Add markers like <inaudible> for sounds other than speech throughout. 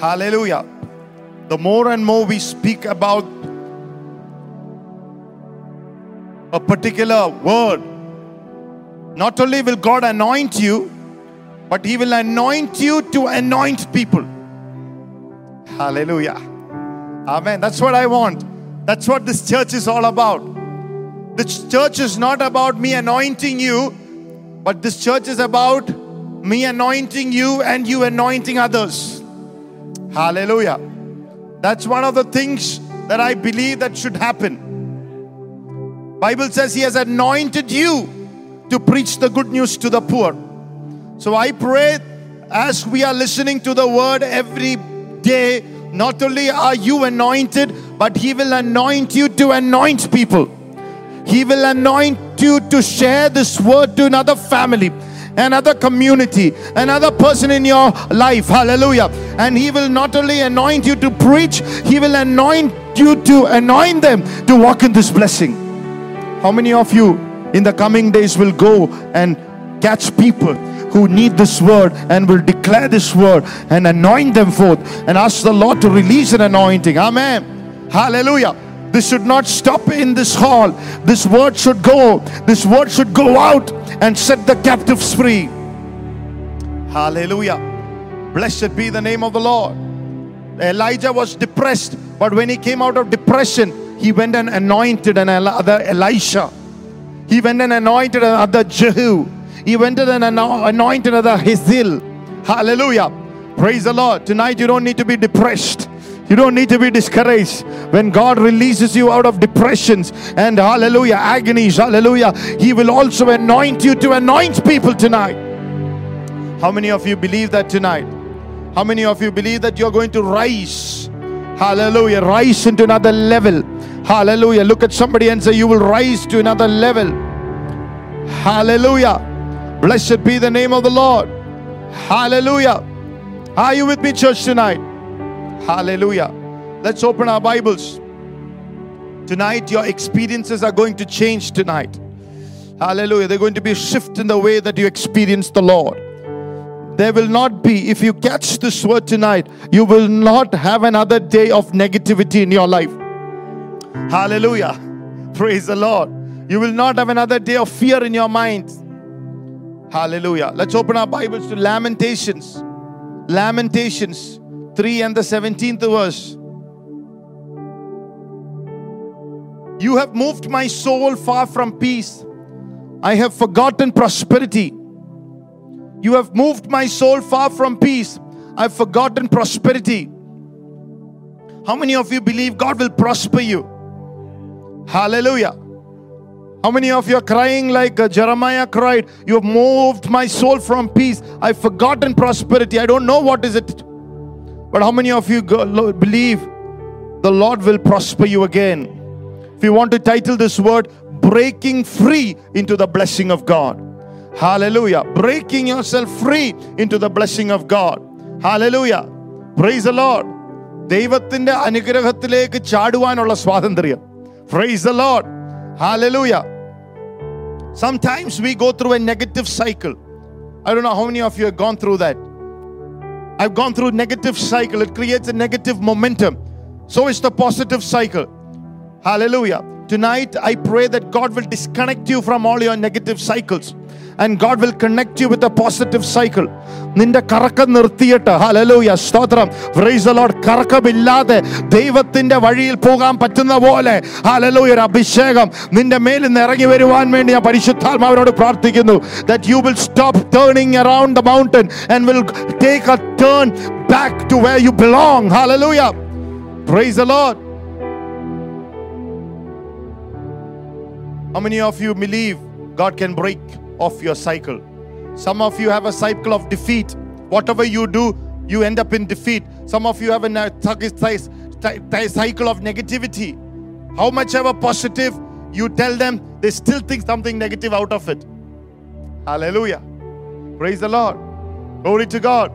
Hallelujah. The more and more we speak about a particular word, not only will God anoint you, but He will anoint you to anoint people. Hallelujah. Amen. That's what I want. That's what this church is all about. This church is not about me anointing you, but this church is about me anointing you and you anointing others. Hallelujah. That's one of the things that I believe that should happen. Bible says he has anointed you to preach the good news to the poor. So I pray as we are listening to the word every day, not only are you anointed, but he will anoint you to anoint people. He will anoint you to share this word to another family, another community, another person in your life. Hallelujah. And He will not only anoint you to preach, He will anoint you to anoint them to walk in this blessing. How many of you in the coming days will go and catch people who need this word and will declare this word and anoint them forth and ask the Lord to release an anointing? Amen. Hallelujah. This should not stop in this hall. This word should go. This word should go out and set the captives free. Hallelujah. Blessed be the name of the Lord. Elijah was depressed, but when he came out of depression, he went and anointed another Elisha. He went and anointed another Jehu. He went and anointed another Hazael. Hallelujah. Praise the Lord. Tonight you don't need to be depressed. You don't need to be discouraged. When God releases you out of depressions and hallelujah, agonies, hallelujah, He will also anoint you to anoint people tonight. How many of you believe that tonight? How many of you believe that you're going to rise? Hallelujah, rise into another level. Hallelujah. Look at somebody and say, You will rise to another level. Hallelujah. Blessed be the name of the Lord. Hallelujah. Are you with me, church, tonight? Hallelujah. Let's open our Bibles. Tonight, your experiences are going to change tonight. Hallelujah. They're going to be a shift in the way that you experience the Lord. There will not be, if you catch this word tonight, you will not have another day of negativity in your life. Hallelujah. Praise the Lord. You will not have another day of fear in your mind. Hallelujah. Let's open our Bibles to Lamentations. Lamentations 3 and the 17th verse. You have moved my soul far from peace. I have forgotten prosperity. You have moved my soul far from peace. I've forgotten prosperity. How many of you believe God will prosper you? Hallelujah. How many of you are crying like uh, Jeremiah cried? You have moved my soul from peace. I've forgotten prosperity. I don't know what is it. But how many of you go, believe the Lord will prosper you again? If you want to title this word, breaking free into the blessing of God. Hallelujah. Breaking yourself free into the blessing of God. Hallelujah. Praise the Lord. ദൈവത്തിന്റെ അനുഗ്രഹത്തിലേക്ക് ചാടുവാനുള്ള സ്വാതന്ത്ര്യം Praise the Lord. Hallelujah. Sometimes we go through a negative cycle. I don't know how many of you have gone through that. I've gone through negative cycle. It creates a negative momentum. So is the positive cycle. Hallelujah. Tonight I pray that God will disconnect you from all your negative cycles and God will connect you with a positive cycle. നിന്റെ കറക്കം നിർത്തിയിട്ട് ഹലലൂയ സ്തോത്രം price the Lord കറക്കമില്ലാതെ ദൈവത്തിന്റെ വഴിയിൽ പോകാൻ പറ്റുന്ന പോലെ ഹലലൂയ ഒരു അഭിഷേകം നിന്റെ മേലിൽ നിന്ന് ഇറങ്ങി വരുവാൻ വേണ്ടി ഞാൻ പരിശുദ്ധാത്മാവിനോട് പ്രാർത്ഥിക്കുന്നു that you will stop turning around the mountain and will take a turn back to where you belong hallelujah praise the lord how many of you believe god can break off your cycle some of you have a cycle of defeat. Whatever you do, you end up in defeat. Some of you have a cycle of negativity. How much ever positive you tell them, they still think something negative out of it. Hallelujah. Praise the Lord. Glory to God.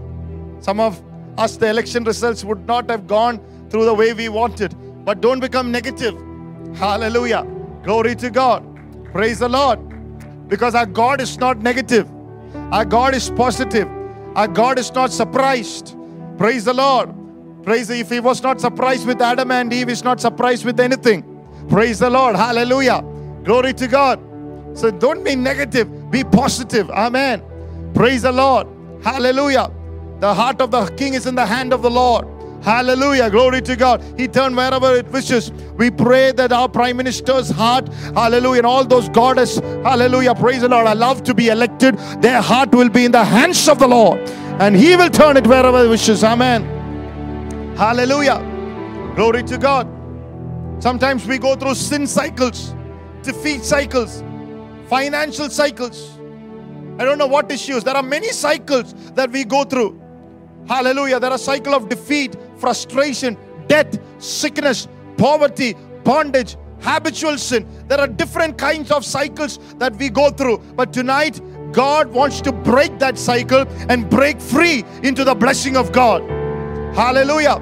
Some of us, the election results would not have gone through the way we wanted. But don't become negative. Hallelujah. Glory to God. Praise the Lord. Because our God is not negative. Our God is positive. Our God is not surprised. Praise the Lord. Praise the, if he was not surprised with Adam and Eve, he's not surprised with anything. Praise the Lord. Hallelujah. Glory to God. So don't be negative, be positive. Amen. Praise the Lord. Hallelujah. The heart of the king is in the hand of the Lord. Hallelujah. Glory to God. He turned wherever it wishes. We pray that our prime minister's heart, hallelujah, and all those goddess, hallelujah, praise the Lord, I love to be elected. Their heart will be in the hands of the Lord. And He will turn it wherever He wishes. Amen. Hallelujah. Glory to God. Sometimes we go through sin cycles, defeat cycles, financial cycles. I don't know what issues. There are many cycles that we go through. Hallelujah. There are cycle of defeat, frustration, death, sickness, poverty, bondage, habitual sin. There are different kinds of cycles that we go through. But tonight, God wants to break that cycle and break free into the blessing of God. Hallelujah.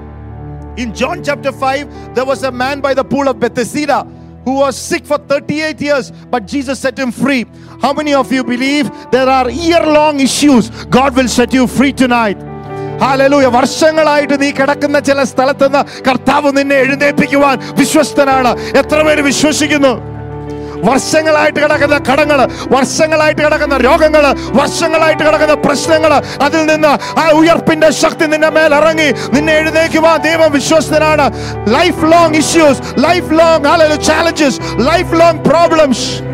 In John chapter 5, there was a man by the pool of Bethesda who was sick for 38 years, but Jesus set him free. How many of you believe there are year long issues? God will set you free tonight. Hallelujah വർഷങ്ങളായിട്ട് നീ കിടക്കുന്ന ചില സ്ഥലത്ത് നിന്ന് കർത്താവ് നിന്നെ എഴുന്നേൽപ്പിക്കുവാൻ വിശ്വസ്തനാണ്. എത്ര പേര് വിശ്വസിക്കുന്നു? വർഷങ്ങളായിട്ട് കിടക്കുന്ന കടങ്ങൾ വർഷങ്ങളായിട്ട് കിടക്കുന്ന രോഗങ്ങൾ വർഷങ്ങളായിട്ട് കിടക്കുന്ന പ്രശ്നങ്ങൾ അതിൽ നിന്ന് ആ ഉയർപ്പിന്റെ ശക്തി നിന്റെ മേൽ ഇറങ്ങി. നിന്നെ എഴുന്നേക്കുവാൻ ദൈവം വിശ്വസ്തനാണ്. Life long issues life long challenges life long problems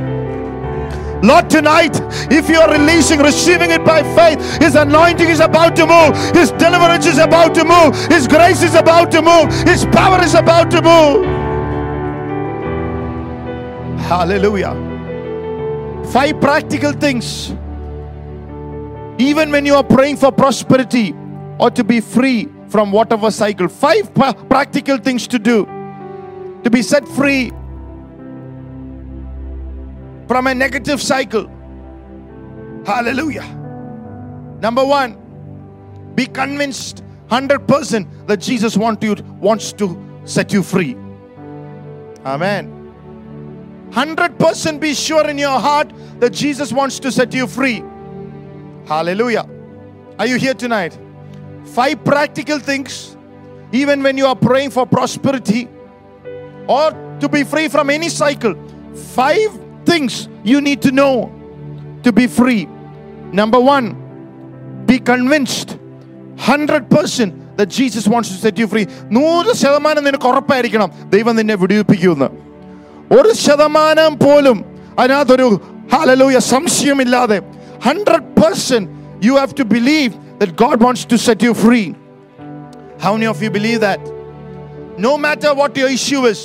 Lord, tonight, if you are releasing, receiving it by faith, His anointing is about to move, His deliverance is about to move, His grace is about to move, His power is about to move. Hallelujah. Five practical things. Even when you are praying for prosperity or to be free from whatever cycle, five practical things to do to be set free from a negative cycle. Hallelujah. Number one, be convinced 100% that Jesus want you, wants to set you free. Amen. 100% be sure in your heart that Jesus wants to set you free. Hallelujah. Are you here tonight? Five practical things, even when you are praying for prosperity or to be free from any cycle. Five things you need to know to be free. Number one, be convinced 100% that Jesus wants to set you free. നൂറ് ശതമാനം നിനക്ക് ഉറപ്പായിരിക്കണം ദൈവം നിന്നെ വിടുവിപ്പിക്കുമെന്ന് ഒരു ശതമാനം പോലും അതിനകത്തൊരു hallelujah സംശയമില്ലാതെ hundred percent U have to believe that God wants to set you free how many of you believe that no matter what your issue is,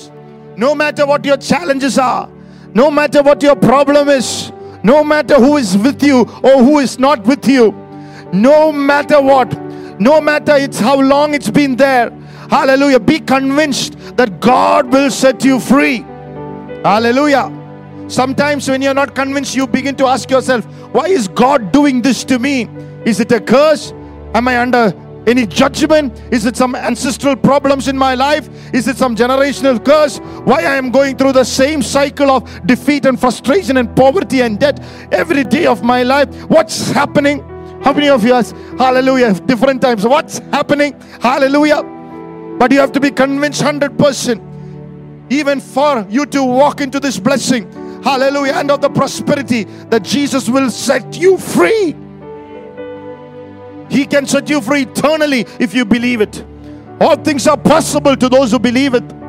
no matter what your challenges are, no matter what your problem is, no matter who is with you or who is not with you, no matter what, no matter it's how long it's been there, hallelujah, be convinced that God will set you free. Hallelujah. Sometimes when you're not convinced, you begin to ask yourself, why is God doing this to me? Is it a curse? Am I under any judgment? Is it some ancestral problems in my life? Is it some generational curse? Why I am going through the same cycle of defeat and frustration and poverty and debt every day of my life? What's happening? How many of you ask, hallelujah, different times? What's happening? Hallelujah. But you have to be convinced 100% even for you to walk into this blessing, hallelujah, and of the prosperity that Jesus will set you free. He can set you free eternally if you believe it. All things are possible to those who believe it.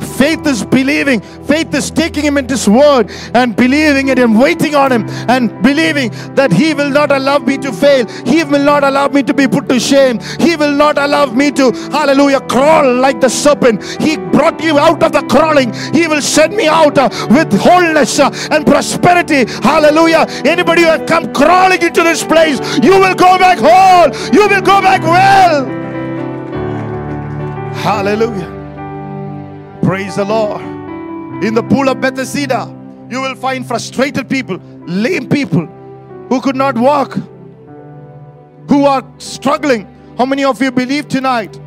Faith is believing. Faith is taking Him at His word and believing it and waiting on Him and believing that He will not allow me to fail. He will not allow me to be put to shame. He will not allow me to, hallelujah, crawl like the serpent. He brought you out of the crawling. He will send me out uh, with wholeness uh, and prosperity. Hallelujah. Anybody who has come crawling into this place, you will go back whole. You will go back well. Hallelujah. Praise the Lord. In the pool of Bethesda, you will find frustrated people, lame people who could not walk, who are struggling. How many of you believe tonight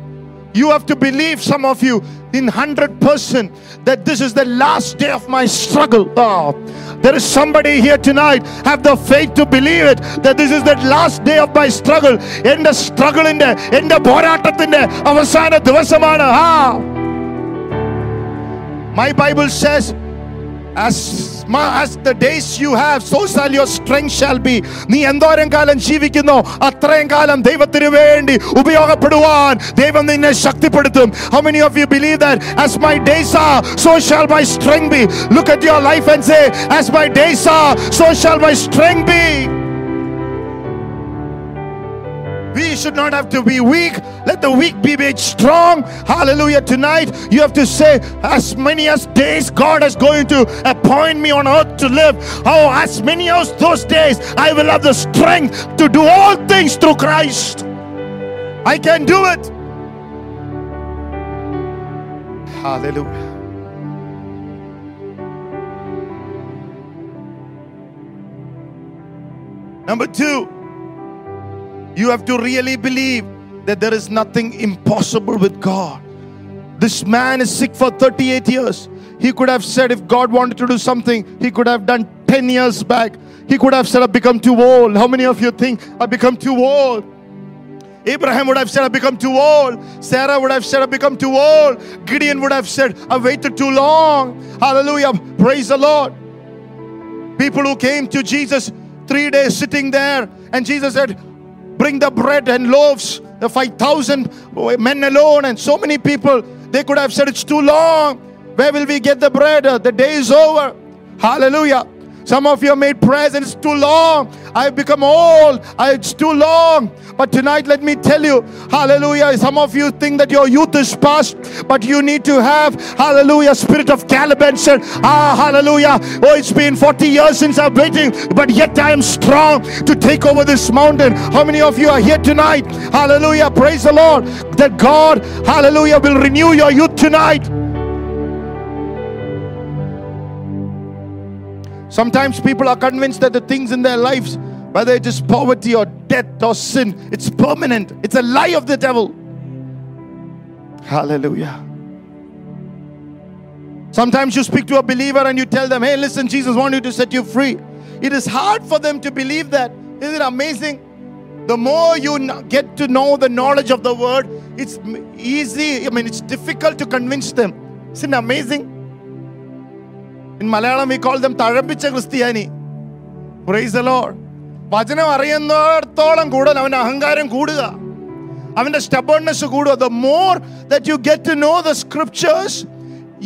You have to believe, some of you, in 100% that this is the last day of my struggle. Oh, there is somebody here tonight. Have the faith to believe it that this is the last day of my struggle. എൻ്റെ സ്ട്രഗിളിന്റെ എൻ്റെ പോരാട്ടത്തിന്റെ അവസാന ദിവസമാണ് ആ My Bible says, as, ma- as the days you have, so shall your strength shall be. നീ എന്തോരം കാലം ജീവിക്കുന്നോ അത്രയും കാലം ദൈവത്തിന് വേണ്ടി ഉപയോഗപ്പെടുവാൻ ദൈവം നിന്നെ ശക്തിപ്പെടുത്തും How many of you believe that? As my days are, so shall my strength be. Look at your life and say, As my days are, so shall my strength be. Should not have to be weak. Let the weak be made strong. Hallelujah. Tonight, you have to say, as many as days God is going to appoint me on earth to live. Oh, as many as those days, I will have the strength to do all things through Christ. I can do it. Hallelujah. Number two, you have to really believe that there is nothing impossible with God. This man is sick for 38 years. He could have said, if God wanted to do something, he could have done 10 years back. He could have said, I've become too old. How many of you think I've become too old? Abraham would have said, I've become too old. Sarah would have said, I've become too old. Gideon would have said, I've waited too long. Hallelujah. Praise the Lord. People who came to Jesus three days sitting there, and Jesus said, Bring the bread and loaves, the 5,000 men alone, and so many people. They could have said, It's too long. Where will we get the bread? The day is over. Hallelujah. Some of you made prayers and it's too long. I've become old. It's too long. But tonight, let me tell you, hallelujah. Some of you think that your youth is past, but you need to have, hallelujah, spirit of Caleb and said, ah, hallelujah. Oh, it's been 40 years since I'm waiting, but yet I am strong to take over this mountain. How many of you are here tonight? Hallelujah. Praise the Lord. That God, hallelujah, will renew your youth tonight. Sometimes people are convinced that the things in their lives, whether it is poverty or death or sin, it's permanent. It's a lie of the devil. Hallelujah. Sometimes you speak to a believer and you tell them, hey, listen, Jesus wants you to set you free. It is hard for them to believe that. Isn't it amazing? The more you get to know the knowledge of the word, it's easy. I mean, it's difficult to convince them. Isn't it amazing? In Malayalam, we call them തഴപ്പിച്ച ക്രിസ്ത്യാനി price the Lord വചനം അറിയുന്നിടത്തോളം കൂടുതൽ അവന്റെ അഹങ്കാരം കൂടുക അവന്റെ stubbornness കൂടുക the more that you get to know the scriptures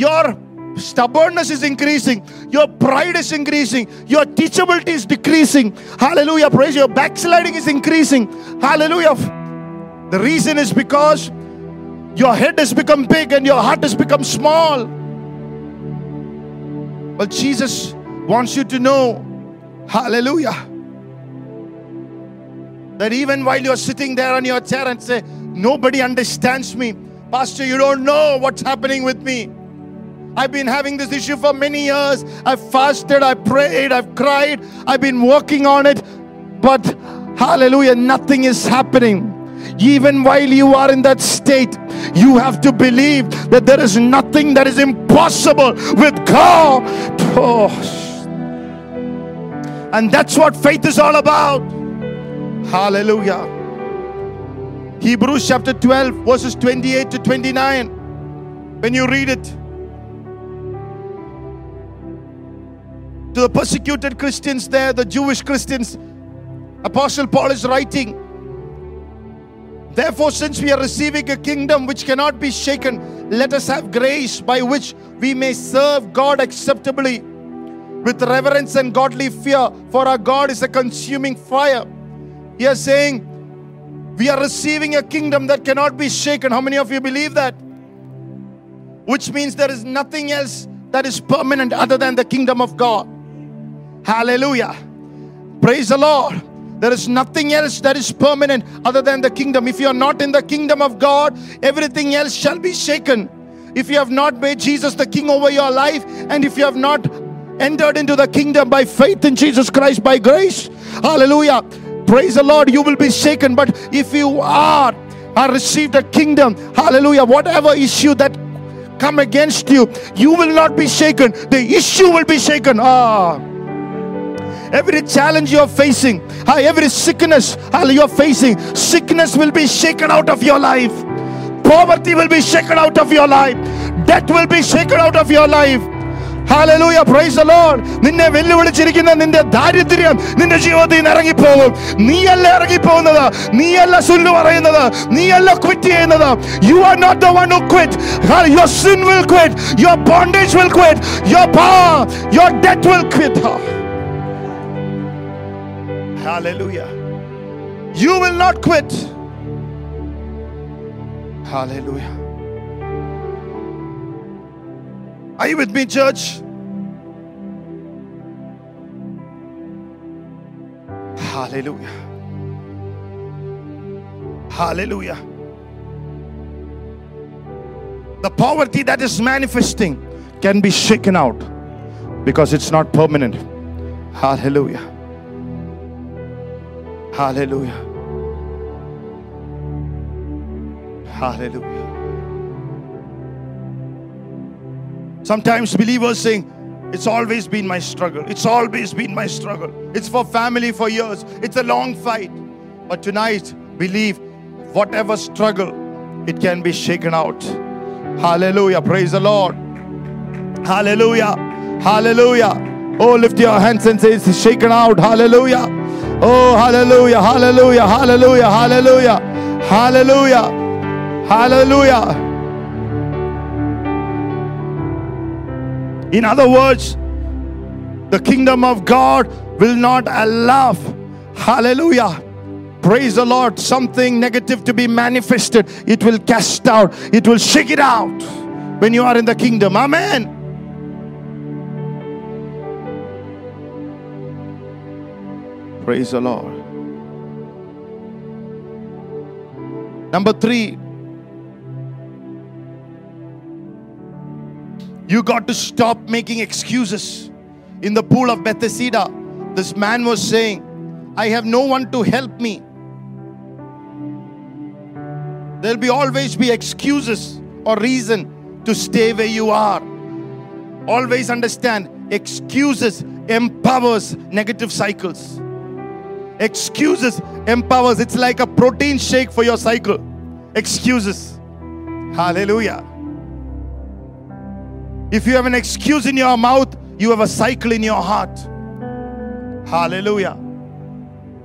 your stubbornness is increasing your pride is increasing your teachability is decreasing hallelujah praise your backsliding is increasing hallelujah the reason is because your head has become big and your heart has become small well, Jesus wants you to know, hallelujah, that even while you're sitting there on your chair and say, Nobody understands me, Pastor, you don't know what's happening with me. I've been having this issue for many years. I've fasted, I've prayed, I've cried, I've been working on it, but hallelujah, nothing is happening. Even while you are in that state, you have to believe that there is nothing that is impossible with God. Oh. And that's what faith is all about. Hallelujah. Hebrews chapter 12, verses 28 to 29. When you read it, to the persecuted Christians there, the Jewish Christians, Apostle Paul is writing. Therefore, since we are receiving a kingdom which cannot be shaken, let us have grace by which we may serve God acceptably with reverence and godly fear, for our God is a consuming fire. He is saying, We are receiving a kingdom that cannot be shaken. How many of you believe that? Which means there is nothing else that is permanent other than the kingdom of God. Hallelujah. Praise the Lord. There is nothing else that is permanent other than the kingdom. If you are not in the kingdom of God, everything else shall be shaken. If you have not made Jesus the king over your life, and if you have not entered into the kingdom by faith in Jesus Christ by grace, hallelujah. Praise the Lord, you will be shaken. But if you are are received a kingdom. Hallelujah. Whatever issue that come against you, you will not be shaken. The issue will be shaken. Ah. Every challenge you are facing, ah, every sickness ah, you are facing, sickness will be shaken out of your life. Poverty will be shaken out of your life. Death will be shaken out of your life. Hallelujah praise the നിന്നെ വെല്ലുവിളിച്ചിരിക്കുന്ന നിന്റെ ദാരിദ്ര്യം നിന്റെ ജീവിതത്തിൽ നിന്ന് ഇറങ്ങിപ്പോകും നീയല്ല ഇറങ്ങിപ്പോകുന്നത് നീയല്ല സുല്ലു പറയുന്നത് നീയല്ല ക്വിറ്റ് ചെയ്യുന്നത് you are not the one who quit your sin will quit your bondage will quit your your debt will quit Hallelujah. You will not quit. Hallelujah. Are you with me, church? Hallelujah. Hallelujah. The poverty that is manifesting can be shaken out because it's not permanent. Hallelujah. Hallelujah. Hallelujah. Sometimes believers saying, It's always been my struggle. It's always been my struggle. It's for family for years. It's a long fight. But tonight, believe whatever struggle, it can be shaken out. Hallelujah. Praise the Lord. Hallelujah. Hallelujah. Oh, lift your hands and say, It's shaken out. Hallelujah. Oh, hallelujah. Hallelujah. Hallelujah. Hallelujah. Hallelujah. Hallelujah. In other words, the kingdom of God will not allow, hallelujah, praise the Lord, something negative to be manifested. It will cast out, it will shake it out when you are in the kingdom. Amen. Praise the Lord. Number three, You got to stop making excuses. In the pool of Bethesda, this man was saying, I have no one to help me. There'll be always be excuses or reason to stay where you are. Always understand excuses empowers negative cycles. Excuses empowers. It's like a protein shake for your cycle. Excuses. Hallelujah. If you have an excuse in your mouth, you have a cycle in your heart. Hallelujah.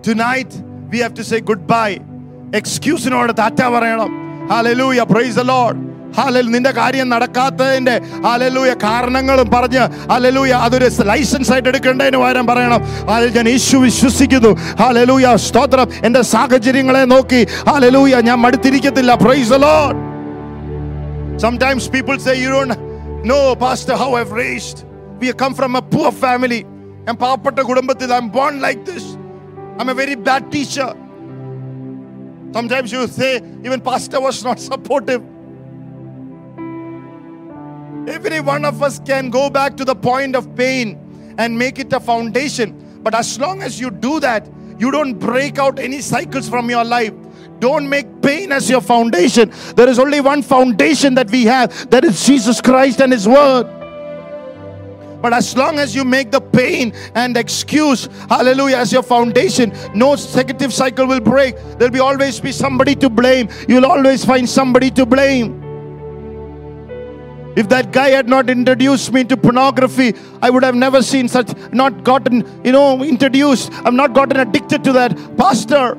Tonight, we have to say goodbye. എക്സ്ക്യൂസിനോട് താറ്റ പറയണം hallelujah praise the Lord ഹാലൽ നിന്റെ കാര്യം നടക്കാത്തതിന്റെ hallelujah കാരണങ്ങളും പറഞ്ഞ് hallelujah അതൊരു licence ആയിട്ട് എടുക്കേണ്ടതിന് പകരം പറയണം. ഹാലൽ ഞാൻ യേശു വിശ്വസിക്കുന്നു. ഹാലലൂയ സ്തോത്രം. എന്റെ സാഹചര്യങ്ങളെ നോക്കി. ഹാലലൂയ ഞാൻ മടുത്തിരിക്കത്തില്ല. Praise lord sometimes people say you don't know pastor how have raised we come from a poor family ഞാൻ പാവപ്പെട്ട കുടുംബത്തിൽ I am born like this I am a very bad teacher sometimes you say even pastor was not supportive Every one of us can go back to the point of pain and make it a foundation. But as long as you do that, you don't break out any cycles from your life. Don't make pain as your foundation. There is only one foundation that we have that is Jesus Christ and His Word. But as long as you make the pain and excuse, hallelujah, as your foundation, no negative cycle will break. There'll be always be somebody to blame. You'll always find somebody to blame. If that guy had not introduced me to pornography, I would have never seen such, not gotten, you know, introduced. I've not gotten addicted to that. Pastor,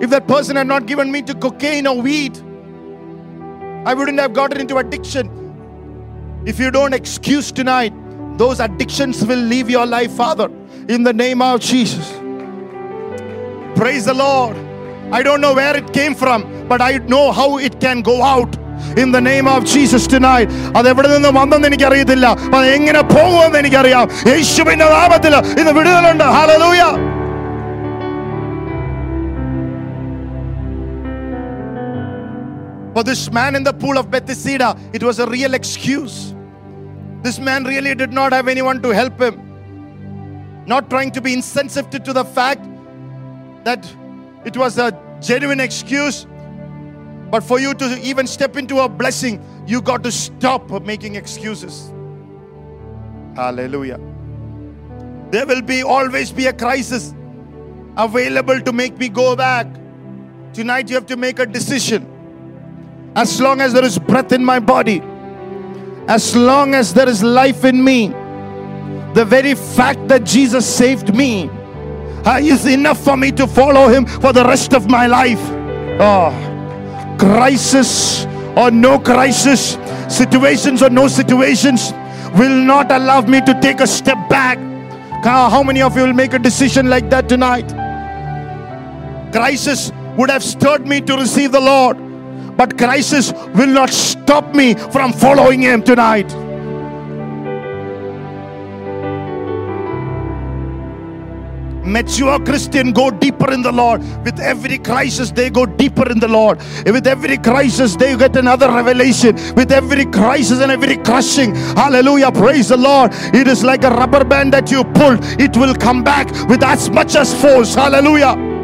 if that person had not given me to cocaine or weed, I wouldn't have gotten into addiction. If you don't excuse tonight, those addictions will leave your life, Father, in the name of Jesus. Praise the Lord. I don't know where it came from, but I know how it can go out. In the name of Jesus tonight. അത് എവിടെ നിന്ന് വന്നെന്ന് എനിക്കറിയത്തില്ല അത് എങ്ങനെ പോകുമെന്ന് എനിക്കറിയാം യേശുവിന്റെ നാമത്തിൽ ഇന്ന് വിടുതലുണ്ട് hallelujah For this man in the pool of Bethesda, it was a real excuse. This man really did not have anyone to help him. Not trying to be insensitive to the fact that it was a genuine excuse. But for you to even step into a blessing, you got to stop making excuses. Hallelujah. There will be always be a crisis available to make me go back. Tonight you have to make a decision. As long as there is breath in my body, as long as there is life in me, the very fact that Jesus saved me Uh, is enough for me to follow him for the rest of my life. Oh, crisis or no crisis, situations or no situations will not allow me to take a step back. How many of you will make a decision like that tonight? Crisis would have stirred me to receive the Lord, but crisis will not stop me from following Him tonight. Mature Christian go deeper in the Lord. With every crisis, they go deeper in the Lord. With every crisis, they get another revelation. With every crisis and every crushing, hallelujah, praise the Lord. It is like a rubber band that you pull, it will come back with as much as force. Hallelujah.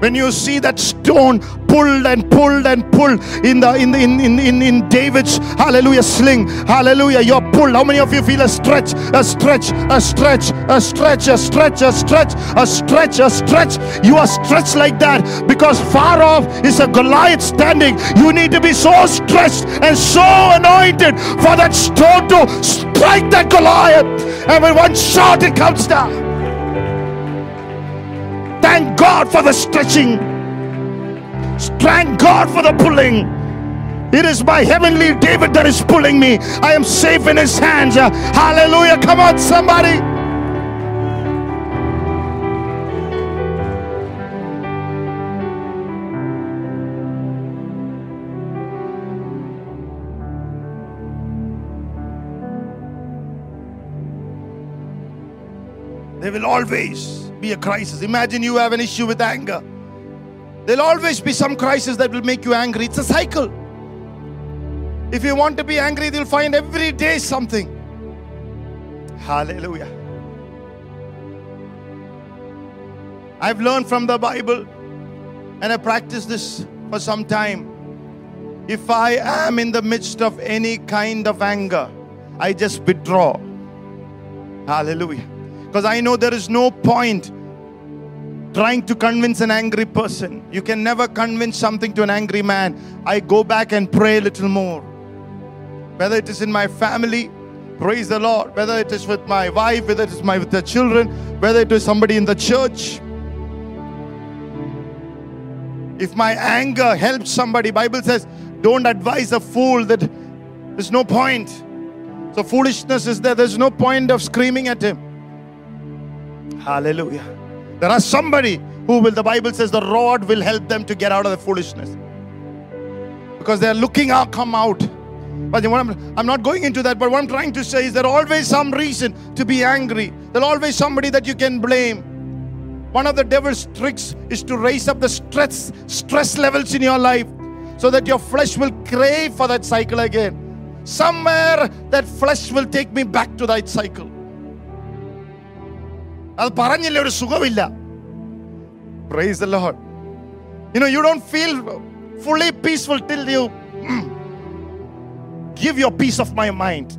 When you see that stone pulled and pulled and pulled in the in the in in, in, in david's hallelujah sling hallelujah you're pulled. How many of you feel a stretch a stretch a stretch a stretch a stretch a stretch a stretch a stretch? You are stretched like that because far off is a goliath standing. You need to be so stretched and so anointed for that stone to strike that goliath. And with one shot it comes down Thank God for the stretching. Thank God for the pulling. It is my heavenly David that is pulling me. I am safe in his hands. Hallelujah. Come on, somebody. They will always be a crisis. Imagine you have an issue with anger. There'll always be some crisis that will make you angry. It's a cycle. If you want to be angry, you'll find every day something. Hallelujah. I've learned from the Bible and I practiced this for some time. If I am in the midst of any kind of anger, I just withdraw. Hallelujah. Because I know there is no point trying to convince an angry person. You can never convince something to an angry man. I go back and pray a little more. Whether it is in my family, praise the Lord. Whether it is with my wife, whether it is my, with the children, whether it is somebody in the church. If my anger helps somebody, Bible says, don't advise a fool that there's no point. So foolishness is there. There's no point of screaming at him. Hallelujah. There are somebody who will, the Bible says, the rod will help them to get out of the foolishness. Because they're looking out, come out. But I'm, I'm not going into that, but what I'm trying to say is there always some reason to be angry. There's always somebody that you can blame. One of the devil's tricks is to raise up the stress, stress levels in your life so that your flesh will crave for that cycle again. Somewhere that flesh will take me back to that cycle. അത് പറഞ്ഞില്ല ഒരു സുഖമില്ല price the Lord. You know, you don't feel fully peaceful till you give your peace of my mind.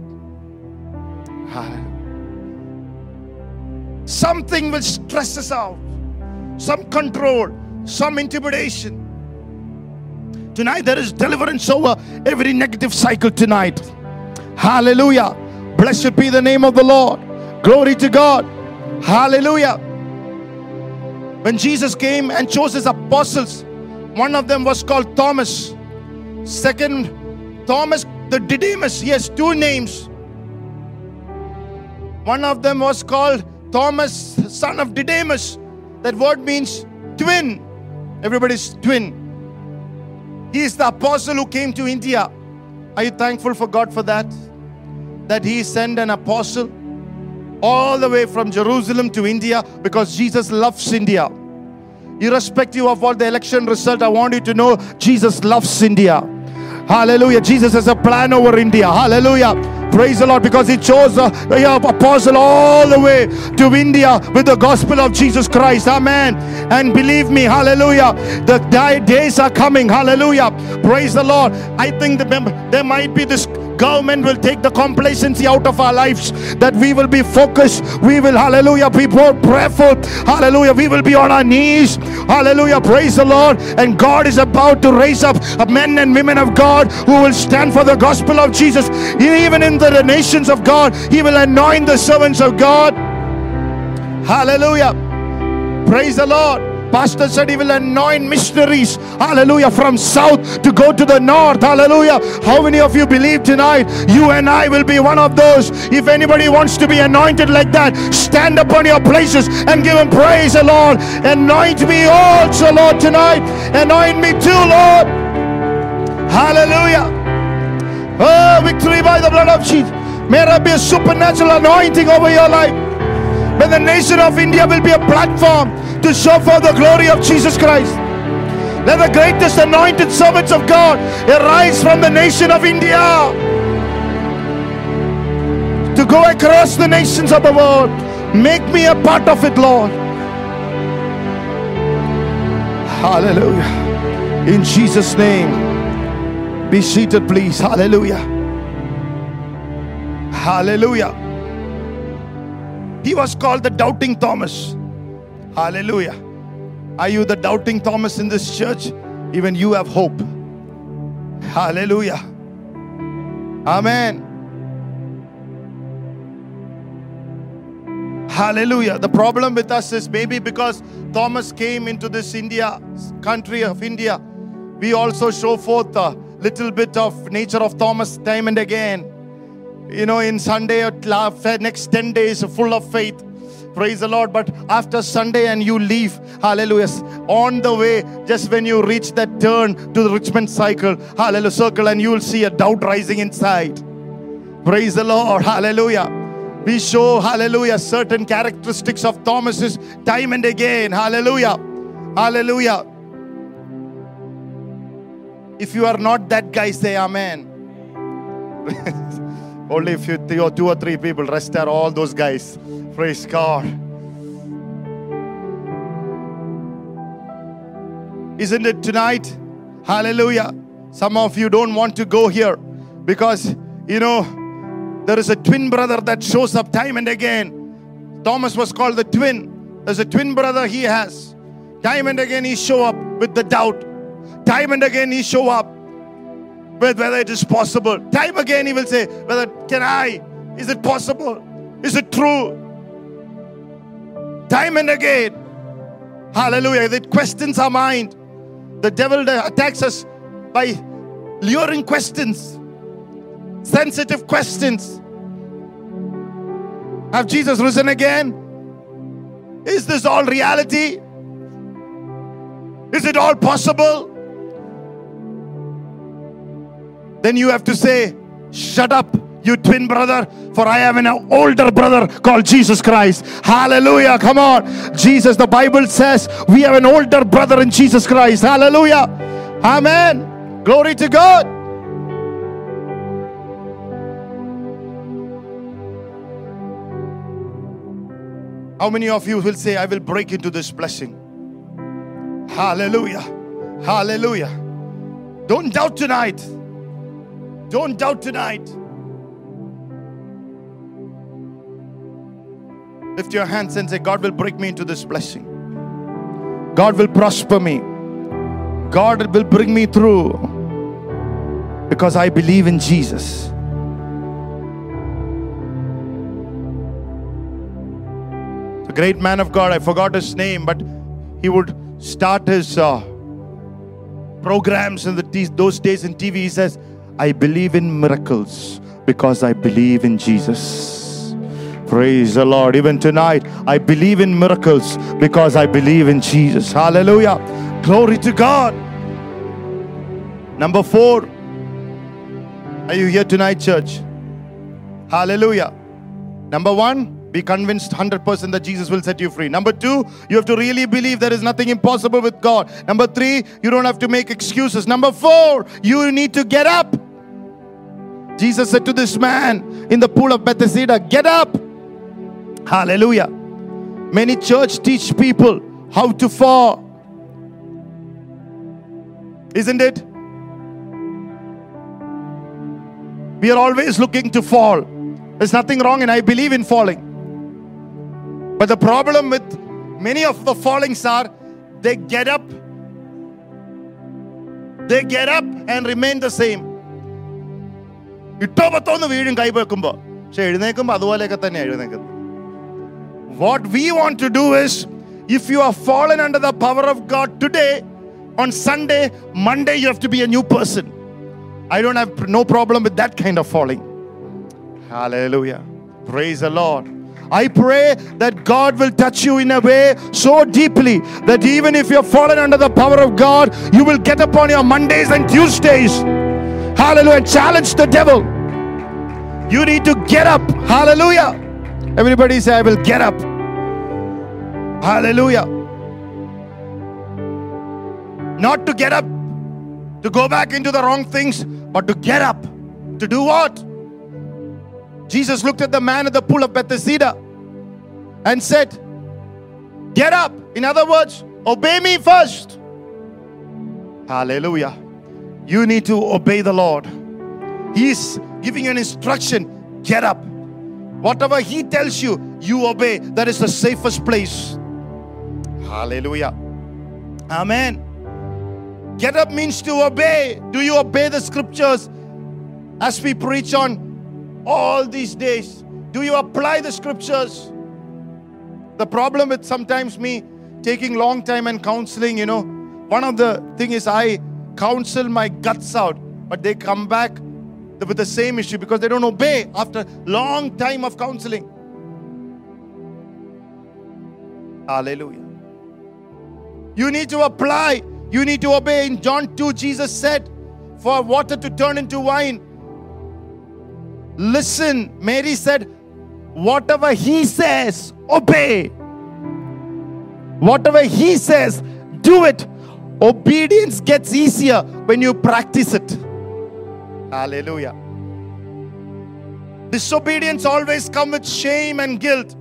Something will stress us out, some control, some intimidation. Tonight, there is deliverance over every negative cycle tonight. Hallelujah. Blessed be the name of the Lord. Glory to God. Hallelujah. When Jesus came and chose his apostles, one of them was called Thomas. Second, Thomas the Didymus. He has two names. One of them was called Thomas, son of Didymus. That word means twin. Everybody's twin. He is the apostle who came to India. Are you thankful for God for that? That He sent an apostle all the way from Jerusalem to India because Jesus loves India. Irrespective of what the election result, I want you to know Jesus loves India. Hallelujah. Jesus has a plan over India. Hallelujah. Praise the Lord because He chose a apostle all the way to India with the gospel of Jesus Christ. Amen. And believe me, hallelujah, the days are coming. Hallelujah. Praise the Lord. I think the, there might be this government will take the complacency out of our lives that we will be focused. We will hallelujah be more prayerful. Hallelujah. We will be on our knees. Hallelujah. Praise the lord. And god is about to raise up a men and women of god who will stand for the gospel of jesus. Even in the nations of god he will anoint the servants of god. Hallelujah. Praise the lord Pastor said he will anoint missionaries, hallelujah, from south to go to the north, hallelujah. How many of you believe tonight? You and I will be one of those. If anybody wants to be anointed like that, stand up on your places and give him praise, the Lord. Anoint me also, Lord, tonight. Anoint me too, Lord. Hallelujah. Oh, victory by the blood of Jesus. May there be a supernatural anointing over your life. May the nation of India will be a platform to show forth the glory of Jesus Christ. Let the greatest anointed servants of God arise from the nation of India to go across the nations of the world. Make me a part of it, Lord. Hallelujah. In Jesus' name, be seated, please. Hallelujah. Hallelujah. He was called the doubting Thomas. Hallelujah. Are you the doubting Thomas in this church? Even you have hope. Hallelujah. Amen. Hallelujah. The problem with us is maybe because Thomas came into this India, country of India, we also show forth a little bit of nature of Thomas time and again. You know, in Sunday, or next 10 days, full of faith Praise the Lord. But after Sunday and you leave, hallelujah, on the way, just when you reach that turn to the Richmond cycle, hallelujah, circle, and you will see a doubt rising inside. Praise the Lord. Hallelujah. We show, hallelujah, certain characteristics of Thomas's time and again. Hallelujah. Hallelujah. If you are not that guy, say amen. <laughs> Only if you three or two or three people, rest are all those guys. Praise God. Isn't it tonight? Hallelujah. Some of you don't want to go here because, you know, there is a twin brother that shows up time and again. Thomas was called the twin. There's a twin brother he has. Time and again he show up with the doubt. Time and again he show up with whether it is possible. Time again he will say, whether can I? Is it possible? Is it true? Time and again. Hallelujah. It questions our mind. The devil attacks us by luring questions, sensitive questions. Have Jesus risen again? Is this all reality? Is it all possible? Then you have to say, Shut up you twin brother, for I have an older brother called Jesus Christ. Hallelujah. Come on. Jesus, the Bible says we have an older brother in Jesus Christ. Hallelujah. Amen. Glory to God. How many of you will say, I will break into this blessing? Hallelujah. Hallelujah. Don't doubt tonight. Don't doubt tonight. Lift your hands and say, God will break me into this blessing. God will prosper me. God will bring me through because I believe in Jesus. A great man of God, I forgot his name, but he would start his uh, programs in the, those days in TV. He says, I believe in miracles because I believe in Jesus. Praise the Lord. Even tonight, I believe in miracles because I believe in Jesus. Hallelujah. Glory to God. Number four. Are you here tonight, church? Hallelujah. Number one, be convinced 100% that Jesus will set you free. Number two, you have to really believe there is nothing impossible with God. Number three, you don't have to make excuses. Number four, you need to get up. Jesus said to this man, in the pool of Bethesda, Get up! Hallelujah. Many church teach people how to fall. Isn't it? We are always looking to fall. There's nothing wrong, and I believe in falling. But the problem with many of the fallings are they get up, they get up and remain the same. ഇട്ടോ പത്തോന്ന് വീഴും കൈ വെക്കുമ്പോൾ പക്ഷെ എഴുന്നേക്കുമ്പോൾ അതുപോലെയൊക്കെ തന്നെ എഴുന്നേക്കുന്നത് what we want to do is, if you are fallen under the power of God today, on Sunday, Monday, you have to be a new person. I don't have no problem with that kind of falling. Hallelujah. Praise the Lord. I pray that God will touch you in a way so deeply that even if you're fallen under the power of God, you will get up on your Mondays and Tuesdays. Hallelujah. Challenge the devil. You need to get up. Hallelujah. Everybody say, I will get up. Hallelujah. Not to get up to go back into the wrong things, but to get up. To do what? Jesus looked at the man at the pool of Bethesda and said, Get up. In other words, obey me first. Hallelujah. You need to obey the Lord. He's giving you an instruction get up. Whatever He tells you, you obey. That is the safest place. Hallelujah. Amen. Get up means to obey. Do you obey the scriptures as we preach on all these days? Do you apply the scriptures? The problem with sometimes me taking long time and counseling, you know, one of the thing is I counsel my guts out, but they come back with the same issue because they don't obey after long time of counseling. Hallelujah. You need to apply. You need to obey. In John 2, Jesus said, For water to turn into wine. Listen, Mary said, Whatever he says, obey. Whatever he says, do it. Obedience gets easier when you practice it. Hallelujah. Disobedience always comes with shame and guilt.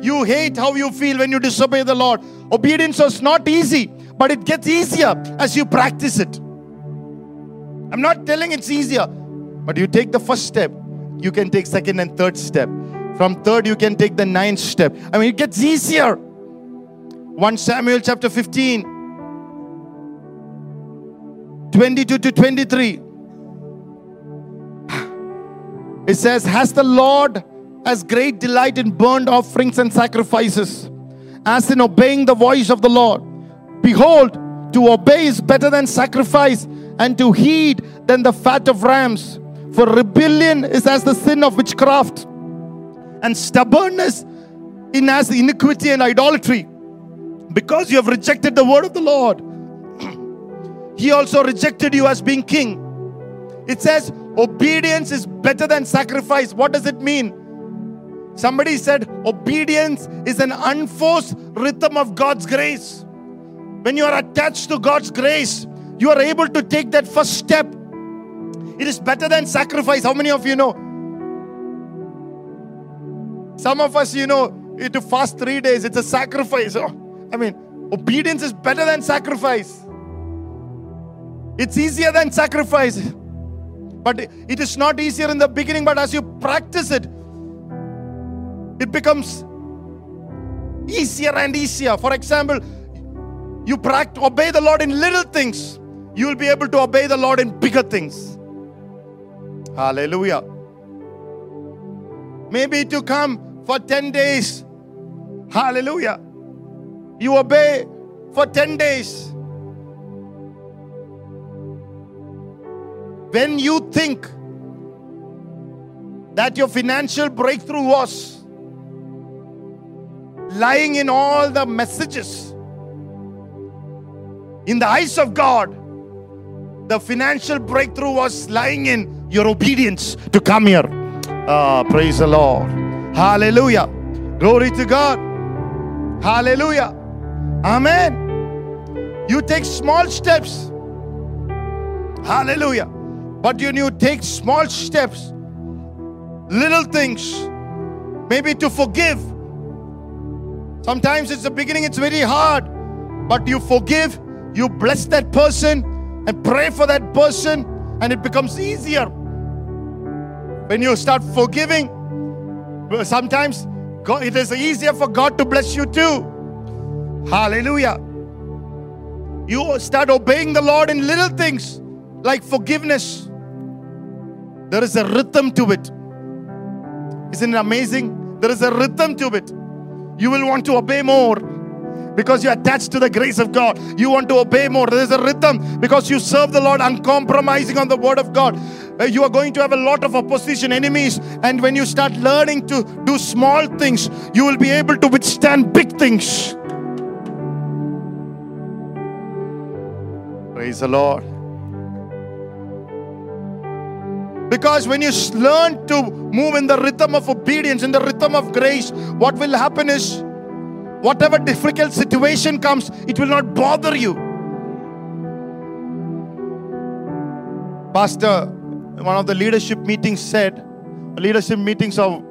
You hate how you feel when you disobey the Lord. Obedience is not easy, but it gets easier as you practice it. I'm not telling it's easier, but you take the first step, you can take second and third step. From third, you can take the ninth step. I mean, it gets easier. 1 Samuel chapter 15, 22 to 23. It says, Has the Lord as great delight in burnt offerings and sacrifices, as in obeying the voice of the Lord? Behold, to obey is better than sacrifice, and to heed than the fat of rams. For rebellion is as the sin of witchcraft, and stubbornness in as iniquity and idolatry. Because you have rejected the word of the Lord, <clears throat> he also rejected you as being king. It says, obedience is better than sacrifice. What does it mean? Somebody said, obedience is an unforced rhythm of God's grace. When you are attached to God's grace, you are able to take that first step. It is better than sacrifice. How many of you know? Some of us, you know, to fast three days, it's a sacrifice. Oh, I mean, obedience is better than sacrifice. It's easier than sacrifice. But it is not easier in the beginning, but as you practice it, it becomes easier and easier. For example, you practice, obey the Lord in little things, you will be able to obey the Lord in bigger things. Hallelujah. Maybe to come for 10 days. Hallelujah. You obey for 10 days. When you think that your financial breakthrough was lying in all the messages, in the eyes of God, the financial breakthrough was lying in your obedience to come here. Ah, praise the Lord. Hallelujah. Glory to God. Hallelujah. Amen. You take small steps. Hallelujah. But when you take small steps, little things. Maybe to forgive. Sometimes it's the beginning, it's very hard, but you forgive, you bless that person, and pray for that person, and it becomes easier. When you start forgiving, sometimes God, it is easier for God to bless you too. Hallelujah. You start obeying the Lord in little things like forgiveness. There is a rhythm to it. Isn't it amazing? There is a rhythm to it. You will want to obey more because you're attached to the grace of God. You want to obey more. There's a rhythm because you serve the Lord uncompromising on the word of God. Uh, You are going to have a lot of opposition, enemies. And when you start learning to do small things, you will be able to withstand big things. Praise the Lord. Because when you learn to move in the rhythm of obedience, in the rhythm of grace, what will happen is whatever difficult situation comes, it will not bother you. Pastor, one of the leadership meetings said, leadership meetings of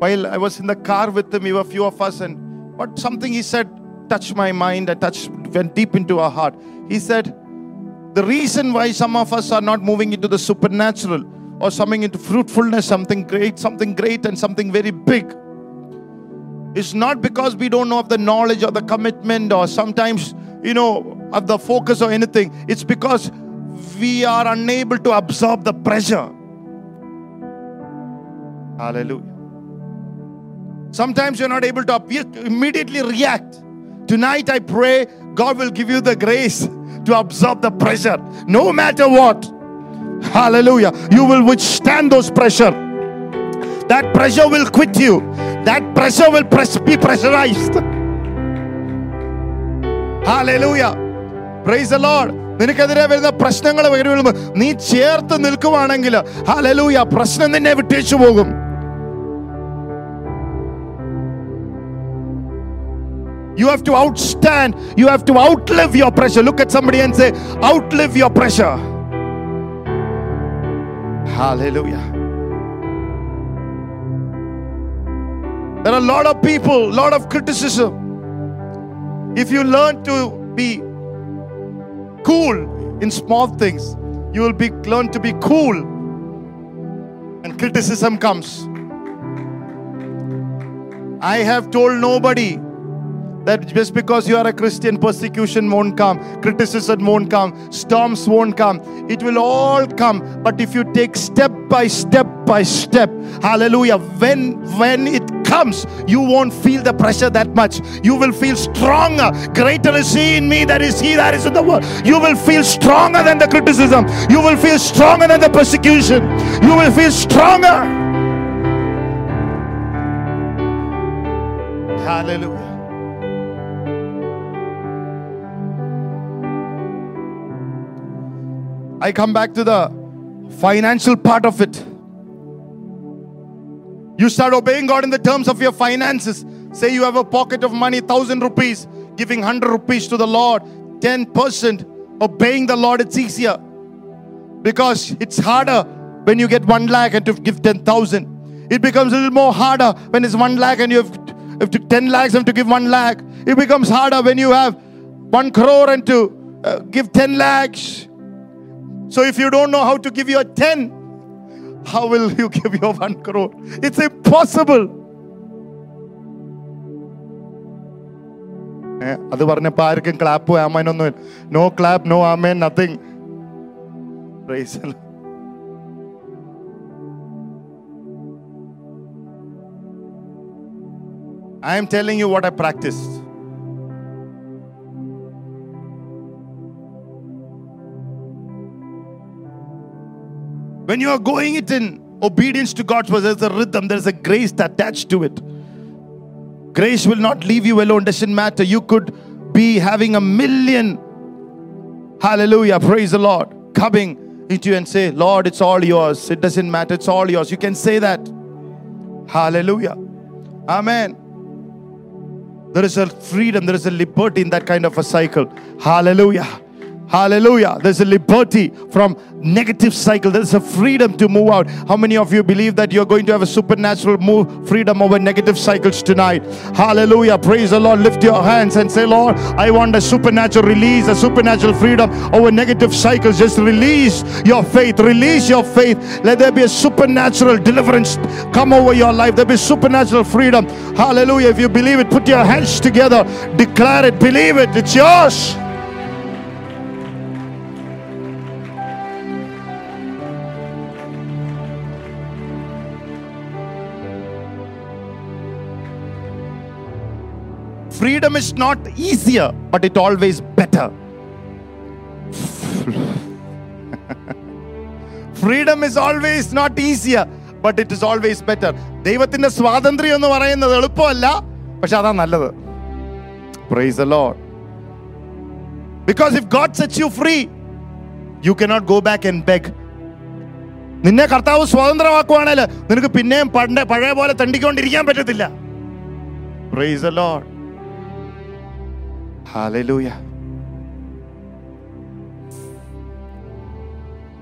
while I was in the car with him, we were a few of us, and but something he said touched my mind, I touched went deep into our heart. He said, the reason why some of us are not moving into the supernatural or something into fruitfulness, something great, something great, and something very big is not because we don't know of the knowledge or the commitment or sometimes, you know, of the focus or anything. It's because we are unable to absorb the pressure. Hallelujah. Sometimes you're not able to immediately react. Tonight, I pray God will give you the grace to absorb the pressure, no matter what. Hallelujah. You will withstand those pressure. That pressure will quit you. That pressure will press, be pressurized. Hallelujah. Praise the Lord. നിനക്കെതിരെ വരുന്ന പ്രശ്നങ്ങൾ വരുമ്പോൾ നീ ചേർത്ത് നിൽക്കുവാണെങ്കിൽ ഹലലൂയ പ്രശ്നം നിന്നെ വിട്ടേച്ചു പോകും You have to outstand. You have to outlive your pressure. Look at somebody and say, outlive your pressure. Hallelujah. There are a lot of people, a lot of criticism. If you learn to be cool in small things, you will be learn to be cool. And criticism comes. I have told nobody that just because you are a Christian, persecution won't come, criticism won't come, storms won't come. It will all come. But if you take step by step by step, hallelujah, when when it comes, you won't feel the pressure that much. You will feel stronger. Greater is he in me that is he that is in the world. You will feel stronger than the criticism. You will feel stronger than the persecution. You will feel stronger. Hallelujah. I come back to the financial part of it. You start obeying God in the terms of your finances. Say you have a pocket of money, thousand rupees, giving hundred rupees to the Lord, 10% obeying the Lord, it's easier. Because it's harder when you get one lakh and to give 10,000. It becomes a little more harder when it's one lakh and you have, have to 10 lakhs and to give one lakh. It becomes harder when you have one crore and to uh, give 10 lakhs. So if you don't know how to give your 10, how will you <laughs> give your 1 crore? It's impossible. ഏ, അത് പറഞ്ഞപ്പോ ആർക്കും clap ആമേനൊന്നും no clap no amen nothing I am telling you what I practiced. When you are going it in obedience to God's word, there's a rhythm, there's a grace attached to it. Grace will not leave you alone, doesn't matter. You could be having a million, hallelujah, praise the Lord, coming into you and say, Lord, it's all yours. It doesn't matter, it's all yours. You can say that. Hallelujah. Amen. There is a freedom, there is a liberty in that kind of a cycle. Hallelujah. Hallelujah. There's a liberty from negative cycle. There's a freedom to move out. How many of you believe that you're going to have a supernatural move, freedom over negative cycles tonight? Hallelujah. Praise the Lord. Lift your hands and say, Lord, I want a supernatural release, a supernatural freedom over negative cycles. Just release your faith. Release your faith. Let there be a supernatural deliverance come over your life. There be supernatural freedom. Hallelujah. If you believe it, put your hands together. Declare it. Believe it. It's yours. freedom is not easier, but it always better. freedom is always not easier, but it is always better. ദൈവത്തിന്റെ സ്വാതന്ത്ര്യം എന്ന് പറയുന്നത് എളുപ്പമല്ല പക്ഷെ അതാ നല്ലത് price the Lord. Because if God sets you free, you cannot go back and beg. നിന്നെ കർത്താവ് സ്വതന്ത്രമാക്കുവാണെങ്കിൽ നിനക്ക് പിന്നെയും പണ്ട് പഴയ പോലെ തണ്ടിക്കൊണ്ടിരിക്കാൻ പറ്റത്തില്ല price the Lord. Hallelujah.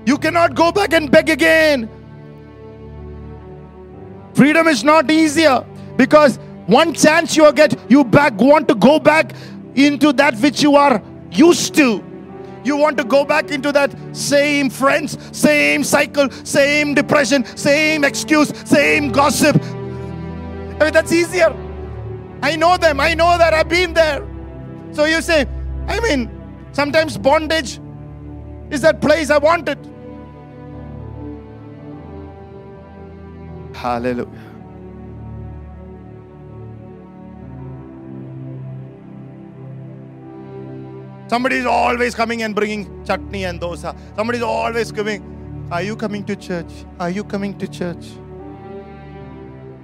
You cannot go back and beg again. Freedom is not easier because one chance you get, you back want to go back into that which you are used to. You want to go back into that same friends, same cycle, same depression, same excuse, same gossip. I mean, that's easier. I know them. I know that. I've been there. So you say, I mean, sometimes bondage is that place I wanted. Hallelujah. Somebody is always coming and bringing chutney and dosa. Somebody is always coming. Are you coming to church? Are you coming to church?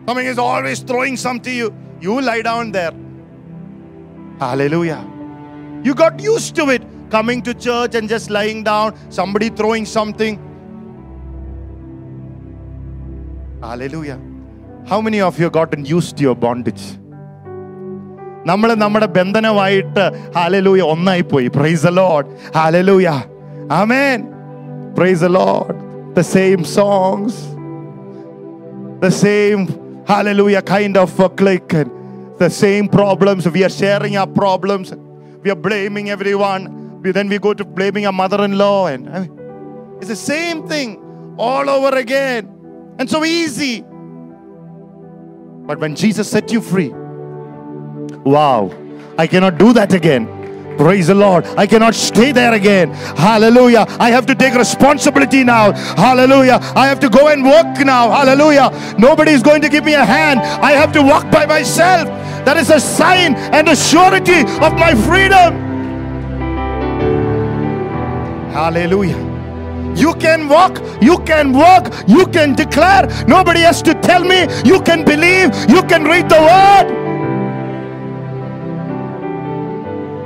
Somebody is always throwing some to you. You lie down there. Hallelujah. You got used to it. Coming to church and just lying down, somebody throwing something. Hallelujah. How many of you gotten used to your bondage? നമ്മൾ നമ്മുടെ ബന്ധനമായിട്ട് hallelujah ഒന്നായി പോയി price load hallelujah amen praise load the same songs the same hallelujah kind of uh, click and the same problems. We are sharing our problems. We are blaming everyone. We, then we go to blaming our mother-in-law and I mean, it's the same thing all over again. And so easy. But when jesus set you free wow i cannot do that again Praise the Lord. I cannot stay there again. Hallelujah. I have to take responsibility now. Hallelujah. I have to go and work now. Hallelujah. Nobody is going to give me a hand. I have to walk by myself. That is a sign and a surety of my freedom. Hallelujah. You can walk, you can walk, you can declare. Nobody has to tell me. You can believe, you can read the word.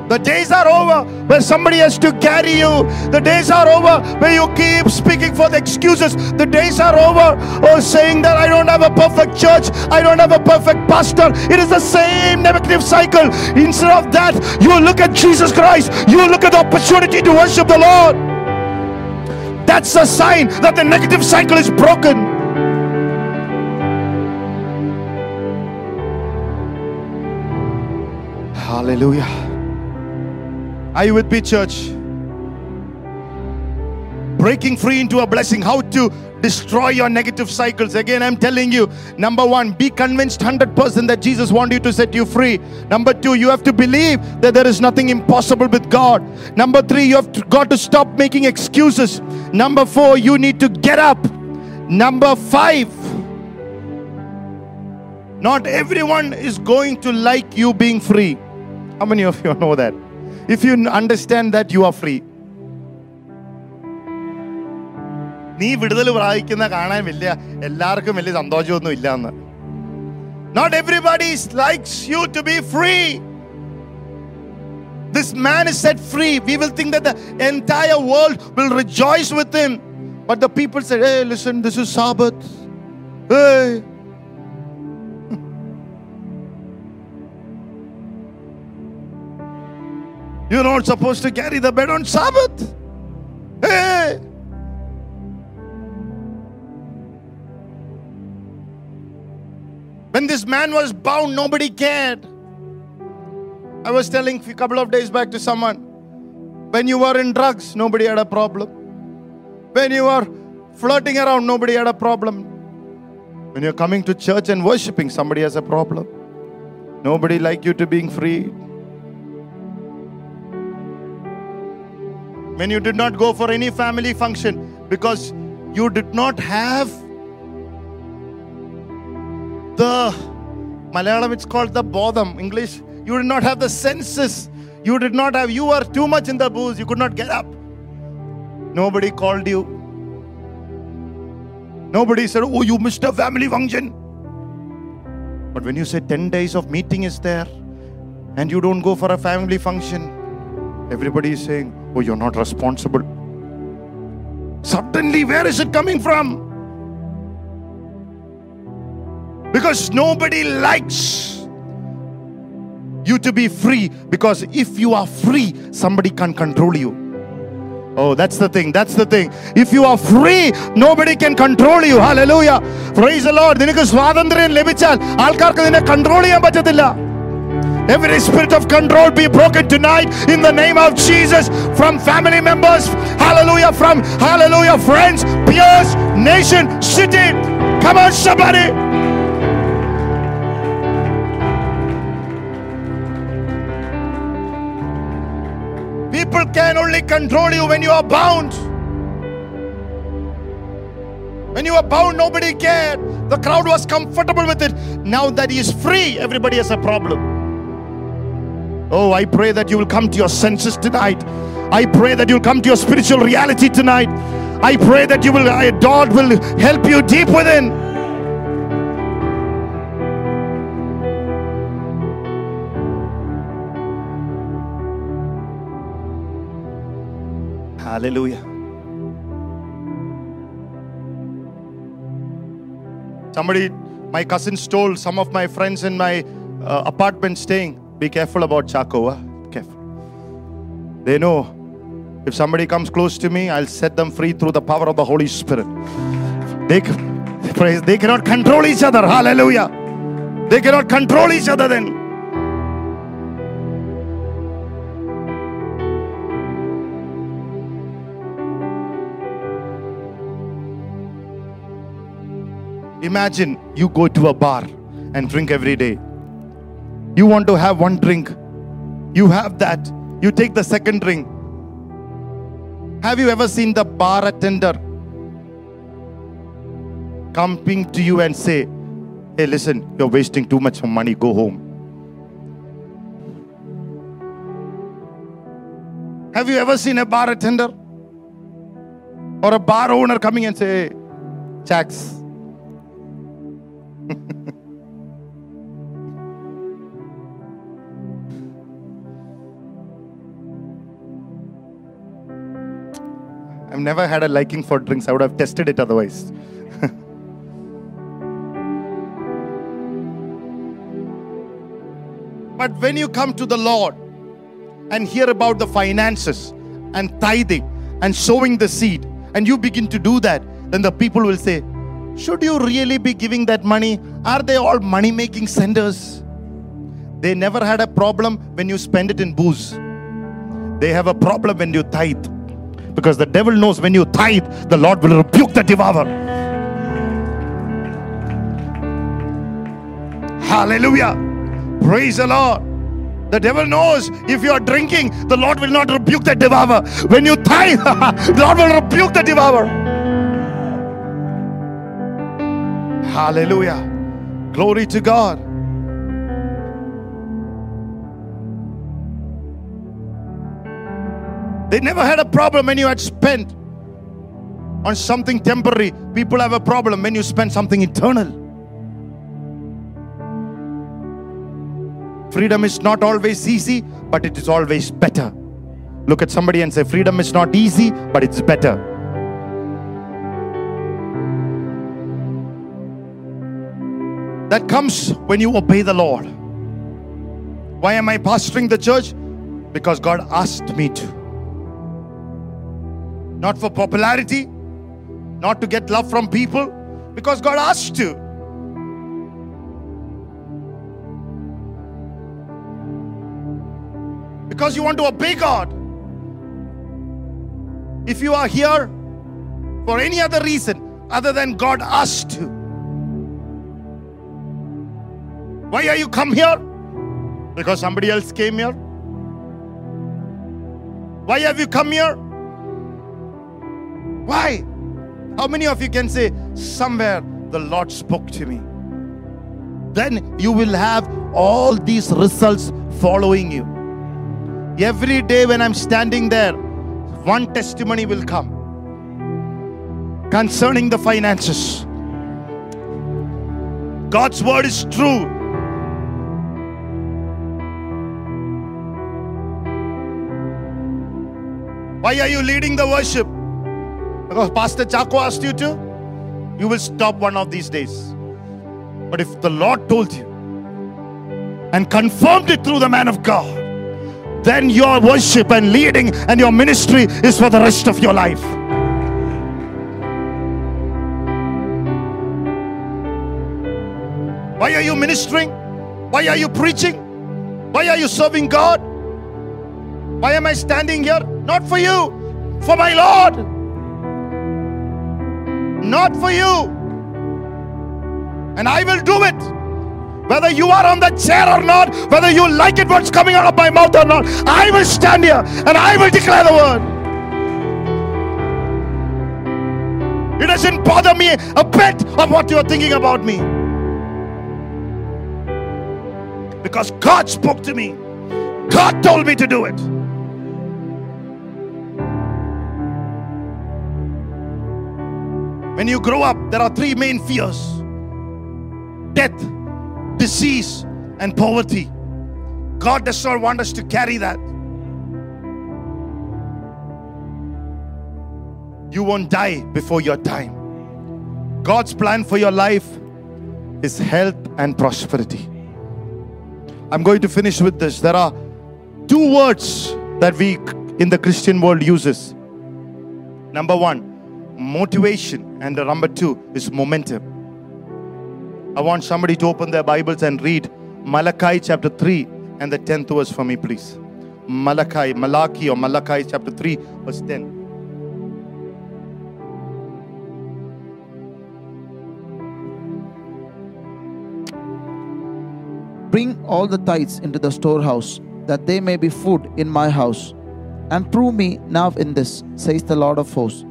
The days are over where somebody has to carry you. The days are over where you keep speaking for the excuses. The days are over or saying that I don't have a perfect church, I don't have a perfect pastor. It is the same negative cycle. Instead of that, you look at Jesus Christ, you look at the opportunity to worship the Lord. That's a sign that the negative cycle is broken. Hallelujah. Are you with me, church? Breaking free into a blessing. How to destroy your negative cycles. Again, I'm telling you number one, be convinced 100% that Jesus wants you to set you free. Number two, you have to believe that there is nothing impossible with God. Number three, you have got to stop making excuses. Number four, you need to get up. Number five, not everyone is going to like you being free. How many of you <laughs> know that? If you understand that you are free. നീ വിടുതൽ പ്രാപിക്കുന്ന കാണാൻ വലിയ എല്ലാവർക്കും വലിയ സന്തോഷമൊന്നും ഇല്ല എന്ന് not everybody likes you to be free This man is set free. We will think that the entire world will rejoice with him. But the people said, Hey, listen, this is Sabbath. Hey. You're not supposed to carry the bed on Sabbath. Hey! When this man was bound, nobody cared. I was telling a couple of days back to someone when you were in drugs, nobody had a problem. When you were flirting around, nobody had a problem. When you're coming to church and worshiping, somebody has a problem. Nobody like you to being free. When you did not go for any family function because you did not have the Malayalam, it's called the bodham. English, you did not have the senses. You did not have, you were too much in the booze. You could not get up. Nobody called you. Nobody said, Oh, you missed a family function. But when you say 10 days of meeting is there and you don't go for a family function, everybody is saying, Oh, you're not responsible. Suddenly, where is it coming from? Because nobody likes you to be free. Because if you are free, somebody can control you. Oh, that's the thing. That's the thing. If you are free, nobody can control you. Hallelujah. Praise the Lord. നിനക്ക് സ്വാതന്ത്ര്യം ലഭിച്ചാൽ ആൾക്കാർക്ക് നിന്നെ control ചെയ്യാൻ പറ്റത്തില്ല Every spirit of control be broken tonight in the name of Jesus from family members, hallelujah, from hallelujah, friends, peers, nation, city. Come on, somebody. People can only control you when you are bound. When you were bound, nobody cared. The crowd was comfortable with it. Now that he is free, everybody has a problem. Oh, I pray that you will come to your senses tonight. I pray that you'll come to your spiritual reality tonight. I pray that you will, uh, God will help you deep within. Hallelujah. Somebody, my cousins told some of my friends in my uh, apartment staying, be careful about Chaco. Huh? Careful. They know if somebody comes close to me, I'll set them free through the power of the Holy Spirit. They, praise, they cannot control each other. Hallelujah. They cannot control each other then. Imagine you go to a bar and drink every day. You want to have one drink, you have that. You take the second drink. Have you ever seen the bar attender coming to you and say, Hey, listen, you're wasting too much money, go home? Have you ever seen a bar attender or a bar owner coming and say, Jacks, <laughs> I've never had a liking for drinks. I would have tested it otherwise. <laughs> but when you come to the Lord and hear about the finances and tithing and sowing the seed, and you begin to do that, then the people will say, Should you really be giving that money? Are they all money making centers? They never had a problem when you spend it in booze. They have a problem when you tithe. Because the devil knows when you tithe, the Lord will rebuke the devourer. Hallelujah. Praise the Lord. The devil knows if you are drinking, the Lord will not rebuke the devourer. When you tithe, <laughs> the Lord will rebuke the devourer. Hallelujah. Glory to God. They never had a problem when you had spent on something temporary. People have a problem when you spend something eternal. Freedom is not always easy, but it is always better. Look at somebody and say, Freedom is not easy, but it's better. That comes when you obey the Lord. Why am I pastoring the church? Because God asked me to. Not for popularity, not to get love from people, because God asked you. Because you want to obey God. If you are here for any other reason other than God asked you, why are you come here? Because somebody else came here? Why have you come here? Why? How many of you can say, Somewhere the Lord spoke to me? Then you will have all these results following you. Every day when I'm standing there, one testimony will come concerning the finances. God's word is true. Why are you leading the worship? Because Pastor Chaco asked you to? You will stop one of these days. But if the Lord told you and confirmed it through the man of God, then your worship and leading and your ministry is for the rest of your life. Why are you ministering? Why are you preaching? Why are you serving God? Why am I standing here? Not for you, for my Lord. Not for you. And I will do it. Whether you are on the chair or not, whether you like it what's coming out of my mouth or not, I will stand here and I will declare the word. It doesn't bother me a bit of what you're thinking about me. Because God spoke to me, God told me to do it. When you grow up, there are three main fears death, disease, and poverty. God does not want us to carry that. You won't die before your time. God's plan for your life is health and prosperity. I'm going to finish with this. There are two words that we in the Christian world uses. Number one, motivation, and the number two is momentum. I want somebody to open their Bibles and read Malachi chapter 3 and the 10th verse for me, please. Malachi, Malachi or Malachi chapter 3, verse 10. Bring all the tithes into the storehouse, that they may be food in my house. And prove me now in this, says the Lord of hosts,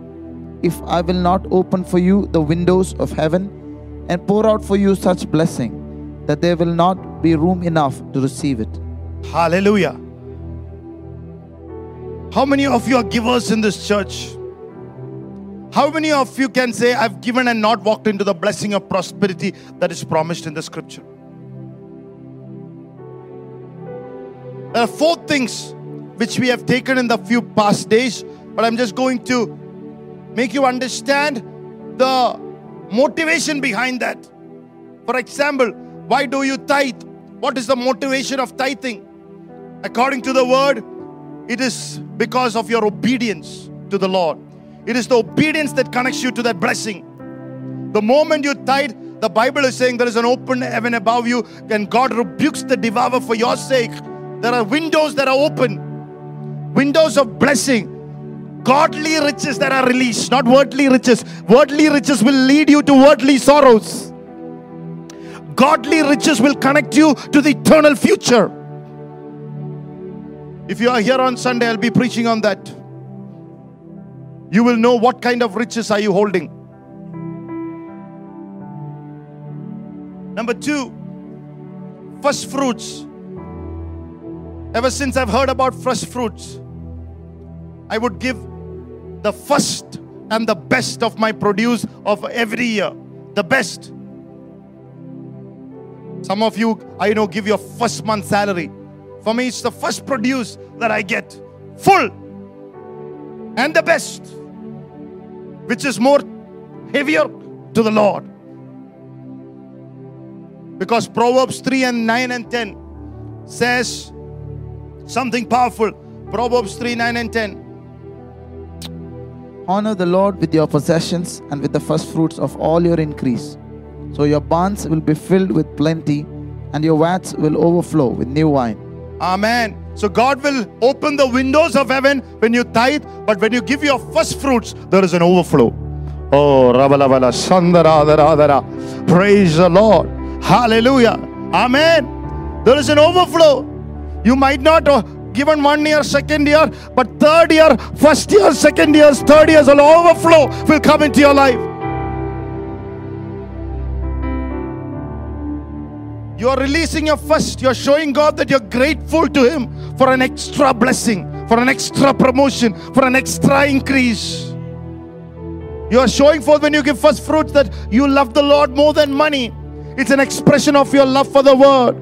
if I will not open for you the windows of heaven and pour out for you such blessing that there will not be room enough to receive it. Hallelujah. How many of you are givers in this church? How many of you can say, I've given and not walked into the blessing of prosperity that is promised in the scripture? There are four things which we have taken in the few past days, but I'm just going to make you understand the motivation behind that. For example, why do you tithe? What is the motivation of tithing? According to the word, it is because of your obedience to the Lord. It is the obedience that connects you to that blessing. The moment you tithe, the Bible is saying there is an open heaven above you, and God rebukes the devourer for your sake. There are windows that are open, windows of blessing, godly riches that are released, not worldly riches. Worldly riches will lead you to worldly sorrows. Godly riches will connect you to the eternal future. If you are here on Sunday, I'll be preaching on that. You will know what kind of riches are you holding. Number two, first fruits. Ever since I've heard about first fruits, I would give the first and the best of my produce of every year. The best. Some of you, I know, give your first month salary. For me, it's the first produce that I get. Full. And the best. Which is more heavier to the Lord. Because Proverbs 3 and 9 and 10 says, Something powerful. Proverbs 3 9 and 10. Honor the Lord with your possessions and with the first fruits of all your increase. So your barns will be filled with plenty, and your vats will overflow with new wine. Amen. So God will open the windows of heaven when you tithe, but when you give your first fruits, there is an overflow. Oh, Rabalavala Sandaradharadhara. Praise the Lord. Hallelujah. Amen. There is an overflow. You might not uh, given one year, second year, but third year, first year, second years, third years, an overflow will come into your life. You are releasing your first. You're showing God that you're grateful to Him for an extra blessing, for an extra promotion, for an extra increase. You are showing forth when you give first fruits that you love the Lord more than money. It's an expression of your love for the word.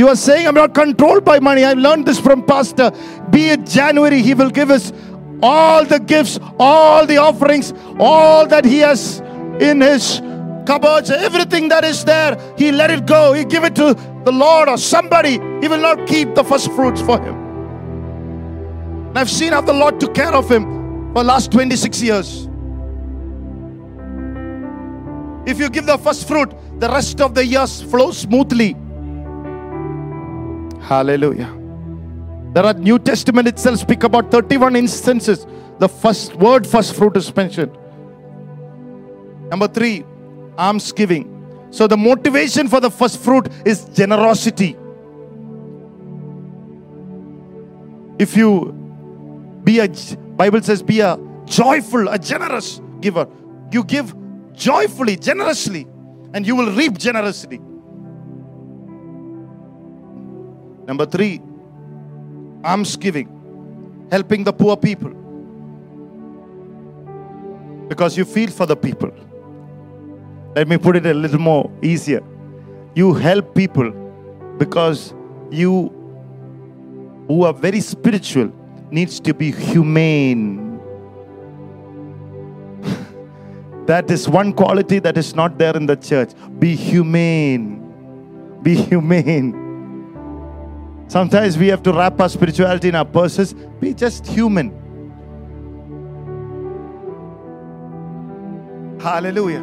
You are saying, I'm not controlled by money. I've learned this from Pastor. Be it January, He will give us all the gifts, all the offerings, all that He has in His cupboards, everything that is there, He let it go. He give it to the Lord or somebody. He will not keep the first fruits for Him. And I've seen how the Lord took care of Him for last 26 years. If you give the first fruit, the rest of the years flow smoothly. Hallelujah. There are New Testament itself speak about 31 instances. The first word first fruit is mentioned. Number three, alms giving. So the motivation for the first fruit is generosity. If you be a Bible says be a joyful, a generous giver. You give joyfully, generously, and you will reap generously. Number three, alms giving, helping the poor people. Because you feel for the people. Let me put it a little more easier. You help people because you who are very spiritual needs to be humane. <laughs> that is one quality that is not there in the church. Be humane. Be humane. Sometimes we have to wrap our spirituality in our purses. Be just human. Hallelujah.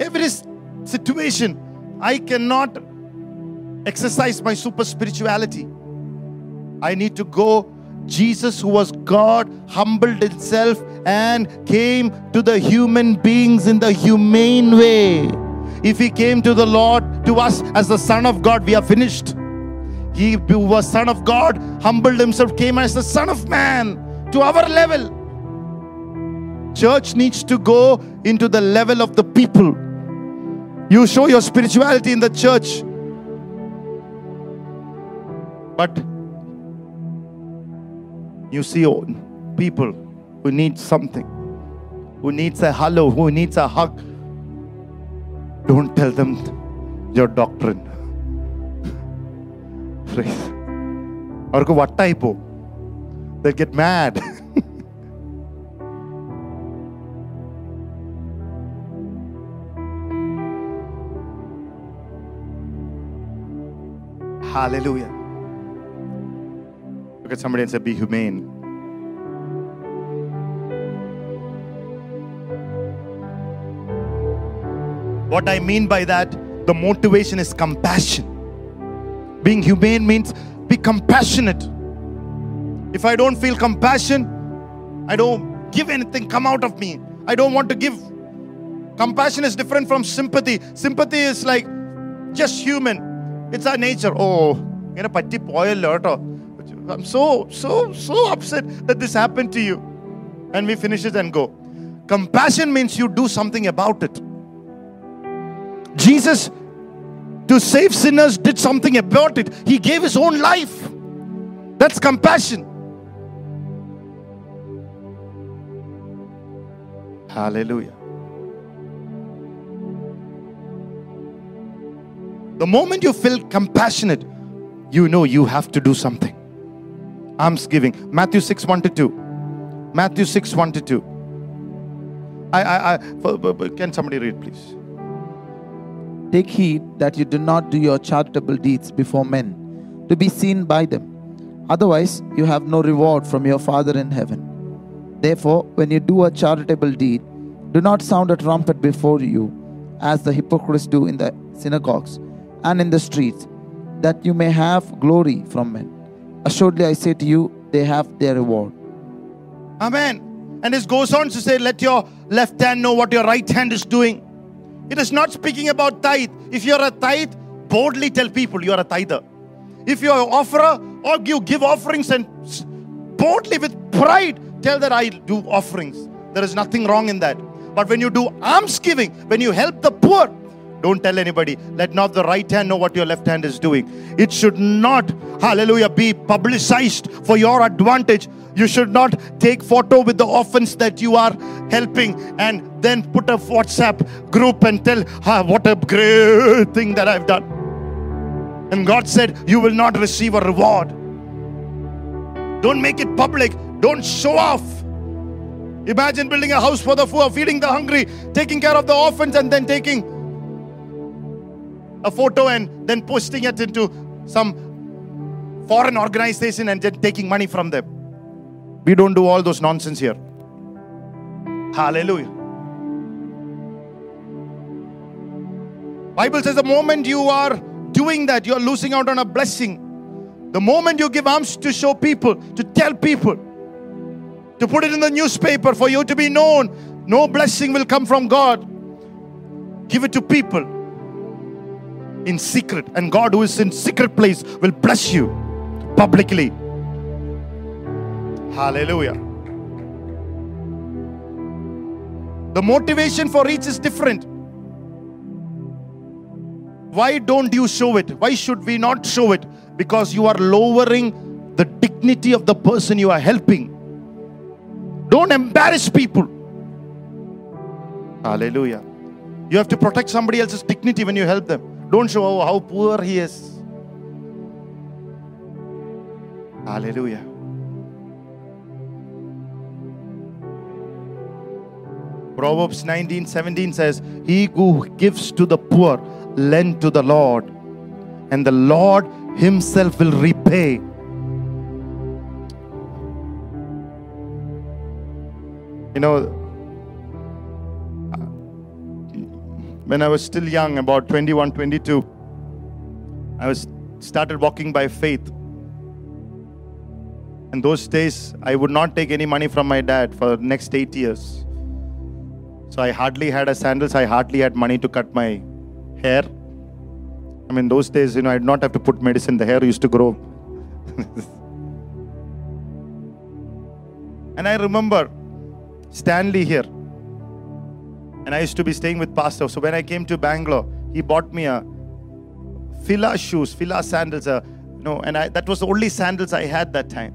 Every situation, I cannot exercise my super spirituality. I need to go. Jesus, who was God, humbled himself and came to the human beings in the humane way. If he came to the Lord, to us as the Son of God, we are finished. He who was Son of God, humbled himself, came as the Son of Man to our level. Church needs to go into the level of the people. You show your spirituality in the church. But you see oh, people who need something, who needs a hello, who needs a hug. Don't tell them your doctrine. Praise. അവർക്ക് വട്ടായി പോ They'll get mad. Hallelujah. Look at somebody and say, Be humane. What I mean by that, the motivation is compassion. Being humane means be compassionate. If I don't feel compassion, I don't give anything come out of me. I don't want to give. Compassion is different from sympathy. Sympathy is like just human. It's our nature. Oh, ഇങ്ങനെ പറ്റി പോയല്ലോ കേട്ടോ I'm so, so, so upset that this happened to you. And we finish it and go. Compassion means you do something about it. Jesus, to save sinners, did something about it. He gave his own life. That's compassion. Hallelujah. The moment you feel compassionate, you know you have to do something. Alms giving. Matthew 6 1 to 2. Matthew 6 1 to 2. I, I, I, can somebody read, please? Take heed that you do not do your charitable deeds before men to be seen by them. Otherwise, you have no reward from your Father in heaven. Therefore, when you do a charitable deed, do not sound a trumpet before you, as the hypocrites do in the synagogues and in the streets, that you may have glory from men. Assuredly, I say to you, they have their reward. Amen. And this goes on to say, let your left hand know what your right hand is doing. It is not speaking about tithe. If you're a tithe, boldly tell people you're a tither. If you're an offerer, or you give offerings and boldly with pride tell that I do offerings. There is nothing wrong in that. But when you do almsgiving, when you help the poor, don't tell anybody. Let not the right hand know what your left hand is doing. It should not, hallelujah, be publicized for your advantage. You should not take photo with the orphans that you are helping and then put a WhatsApp group and tell, ah, what a great thing that I've done. And God said, You will not receive a reward. Don't make it public. Don't show off. Imagine building a house for the poor, feeding the hungry, taking care of the orphans, and then taking a photo and then posting it into some foreign organization and then taking money from them. We don't do all those nonsense here. Hallelujah. Bible says the moment you are doing that, you're losing out on a blessing. The moment you give alms to show people, to tell people, to put it in the newspaper for you to be known, no blessing will come from God. Give it to people in secret, and God, who is in secret place, will bless you publicly. Hallelujah. The motivation for each is different. Why don't you show it? Why should we not show it? Because you are lowering the dignity of the person you are helping. Don't embarrass people. Hallelujah. You have to protect somebody else's dignity when you help them. Don't show how poor he is. Hallelujah. Proverbs 19 17 says, He who gives to the poor, lend to the Lord, and the Lord Himself will repay. You know, when I was still young, about 21, 22, I was started walking by faith. And those days, I would not take any money from my dad for the next eight years. So I hardly had a sandals. I hardly had money to cut my hair. I mean, those days, you know, I did not have to put medicine. The hair used to grow. <laughs> and I remember Stanley here. And I used to be staying with Pastor. So when I came to Bangalore, he bought me a Fila shoes, Fila sandals. Uh, you know, and I, that was the only sandals I had that time.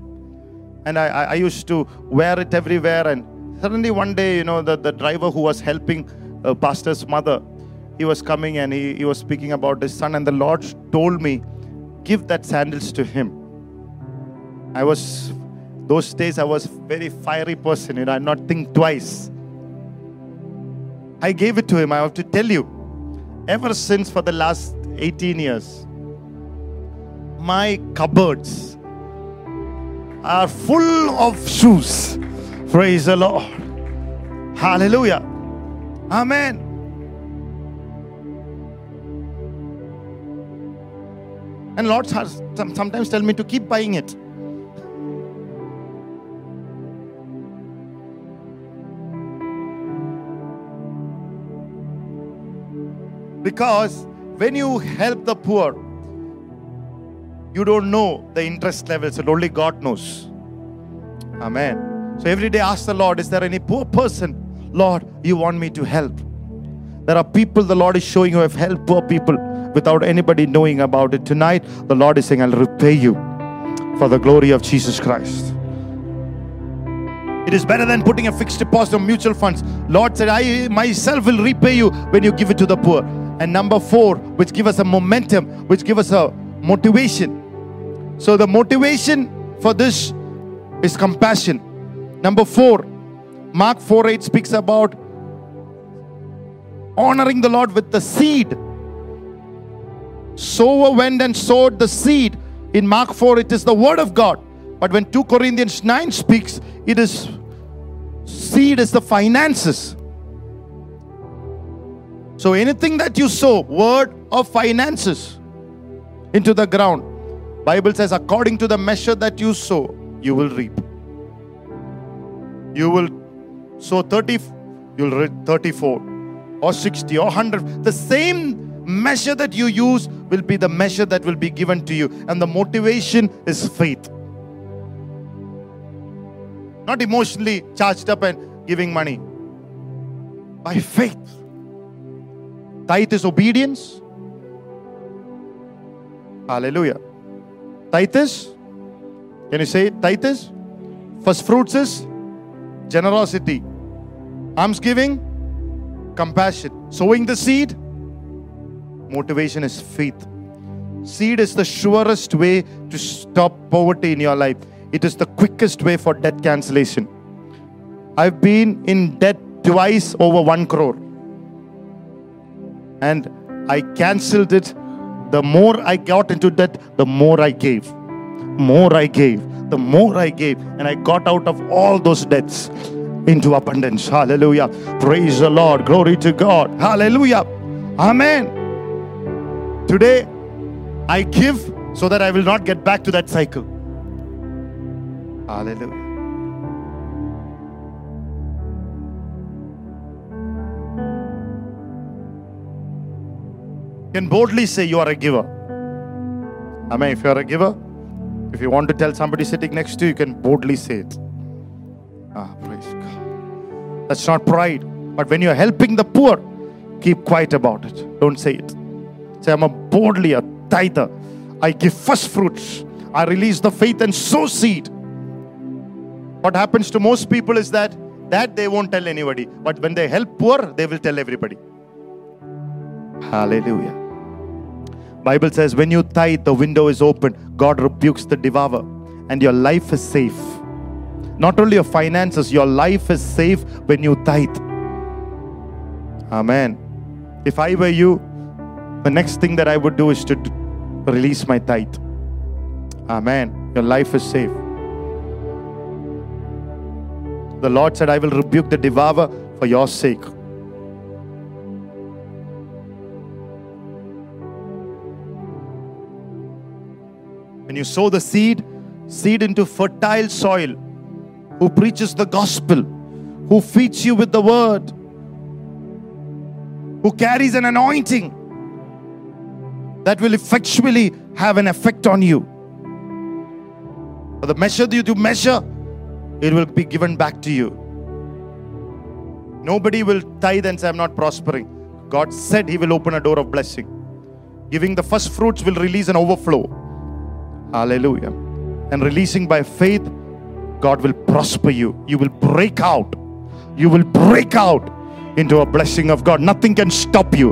And I, I, I used to wear it everywhere. And suddenly one day, you know, the, the driver who was helping uh, Pastor's mother, he was coming and he, he was speaking about his son. And the Lord told me, give that sandals to him. I was, those days, I was very fiery person, you know, I not think twice. I gave it to him. I have to tell you, ever since for the last 18 years, my cupboards are full of shoes. Praise the Lord. Hallelujah. Amen. And Lord has sometimes tell me to keep buying it. Because when you help the poor, you don't know the interest levels, and only God knows. Amen. So every day ask the Lord, is there any poor person, Lord, you want me to help? There are people the Lord is showing you have helped poor people without anybody knowing about it. Tonight, the Lord is saying, I'll repay you for the glory of Jesus Christ. It is better than putting a fixed deposit on mutual funds. Lord said, I myself will repay you when you give it to the poor. And number four, which give us a momentum, which give us a motivation. So the motivation for this is compassion. Number four, Mark 4 8 speaks about honoring the Lord with the seed. Sower went and sowed the seed In Mark 4, it is the word of God. But when 2 Corinthians 9 speaks, it is seed is the finances. So anything that you sow, word of finances into the ground, Bible says, according to the measure that you sow, you will reap. You will sow 30, you'll reap 34 or 60 or 100. The same measure that you use will be the measure that will be given to you. And the motivation is faith. Not emotionally charged up and giving money. By faith. Tithe is obedience. Hallelujah. Tithe is, can you say it? Tithe is? First fruits is generosity. Alms giving, compassion. Sowing the seed, motivation is faith. Seed is the surest way to stop poverty in your life. It is the quickest way for debt cancellation. I've been in debt twice over one crore. And I cancelled it. The more I got into debt, the more I gave. More I gave. The more I gave. And I got out of all those debts into abundance. Hallelujah. Praise the Lord. Glory to God. Hallelujah. Amen. Today, I give so that I will not get back to that cycle. Hallelujah. Can boldly say you are a giver. Amen. If you are a giver, if you want to tell somebody sitting next to you, you can boldly say it. Ah, praise God. That's not pride. But when you're helping the poor, keep quiet about it. Don't say it. Say, I'm a boldly a tither. I give first fruits. I release the faith and sow seed. What happens to most people is that that they won't tell anybody. But when they help poor, they will tell everybody. Hallelujah. Bible says when you tithe, the window is open. God rebukes the devourer, and your life is safe. Not only your finances, your life is safe when you tithe. Amen. If I were you, the next thing that I would do is to release my tithe. Amen. Your life is safe. The Lord said, I will rebuke the devourer for your sake. When you sow the seed, seed into fertile soil, who preaches the gospel, who feeds you with the word, who carries an anointing that will effectually have an effect on you. For the measure that you measure, it will be given back to you. Nobody will tithe and say, I'm not prospering. God said He will open a door of blessing. Giving the first fruits will release an overflow. Hallelujah. And releasing by faith, God will prosper you. You will break out. You will break out into a blessing of God. Nothing can stop you.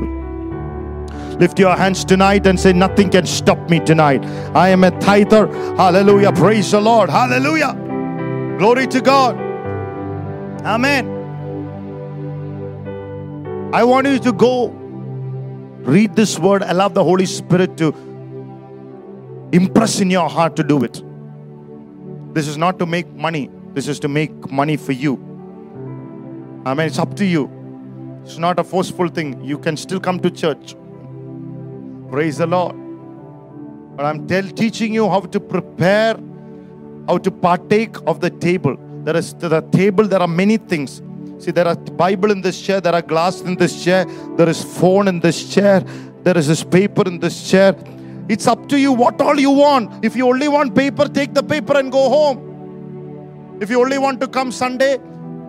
Lift your hands tonight and say, Nothing can stop me tonight. I am a tither. Hallelujah. Praise the Lord. Hallelujah. Glory to God. Amen. I want you to go read this word. Allow the Holy Spirit to impress in your heart to do it. This is not to make money, this is to make money for you. I mean, it's up to you. It's not a forceful thing. You can still come to church. Praise the Lord. But I'm tell, teaching you how to prepare, how to partake of the table. There is the table, there are many things. See, there are Bible in this chair, there are glass in this chair, there is phone in this chair, there is this paper in this chair. It's up to you what all you want. If you only want paper, take the paper and go home. If you only want to come Sunday,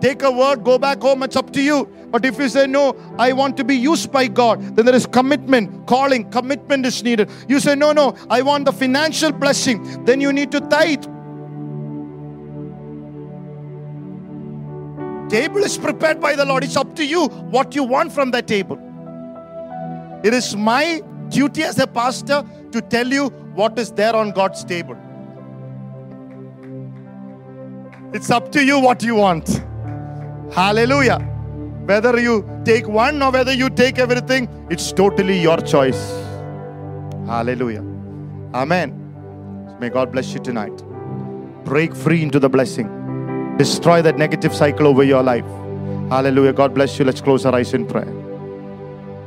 take a word, go back home. It's up to you. But if you say, No, I want to be used by God, then there is commitment, calling, commitment is needed. You say, No, no, I want the financial blessing, then you need to tithe. Table is prepared by the Lord. It's up to you what you want from that table. It is my duty as a pastor to tell you what is there on God's table. It's up to you what you want. Hallelujah. Whether you take one or whether you take everything, it's totally your choice. Hallelujah. Amen. May God bless you tonight. Break free into the blessing. Destroy that negative cycle over your life. Hallelujah. God bless you. Let's close our eyes in prayer.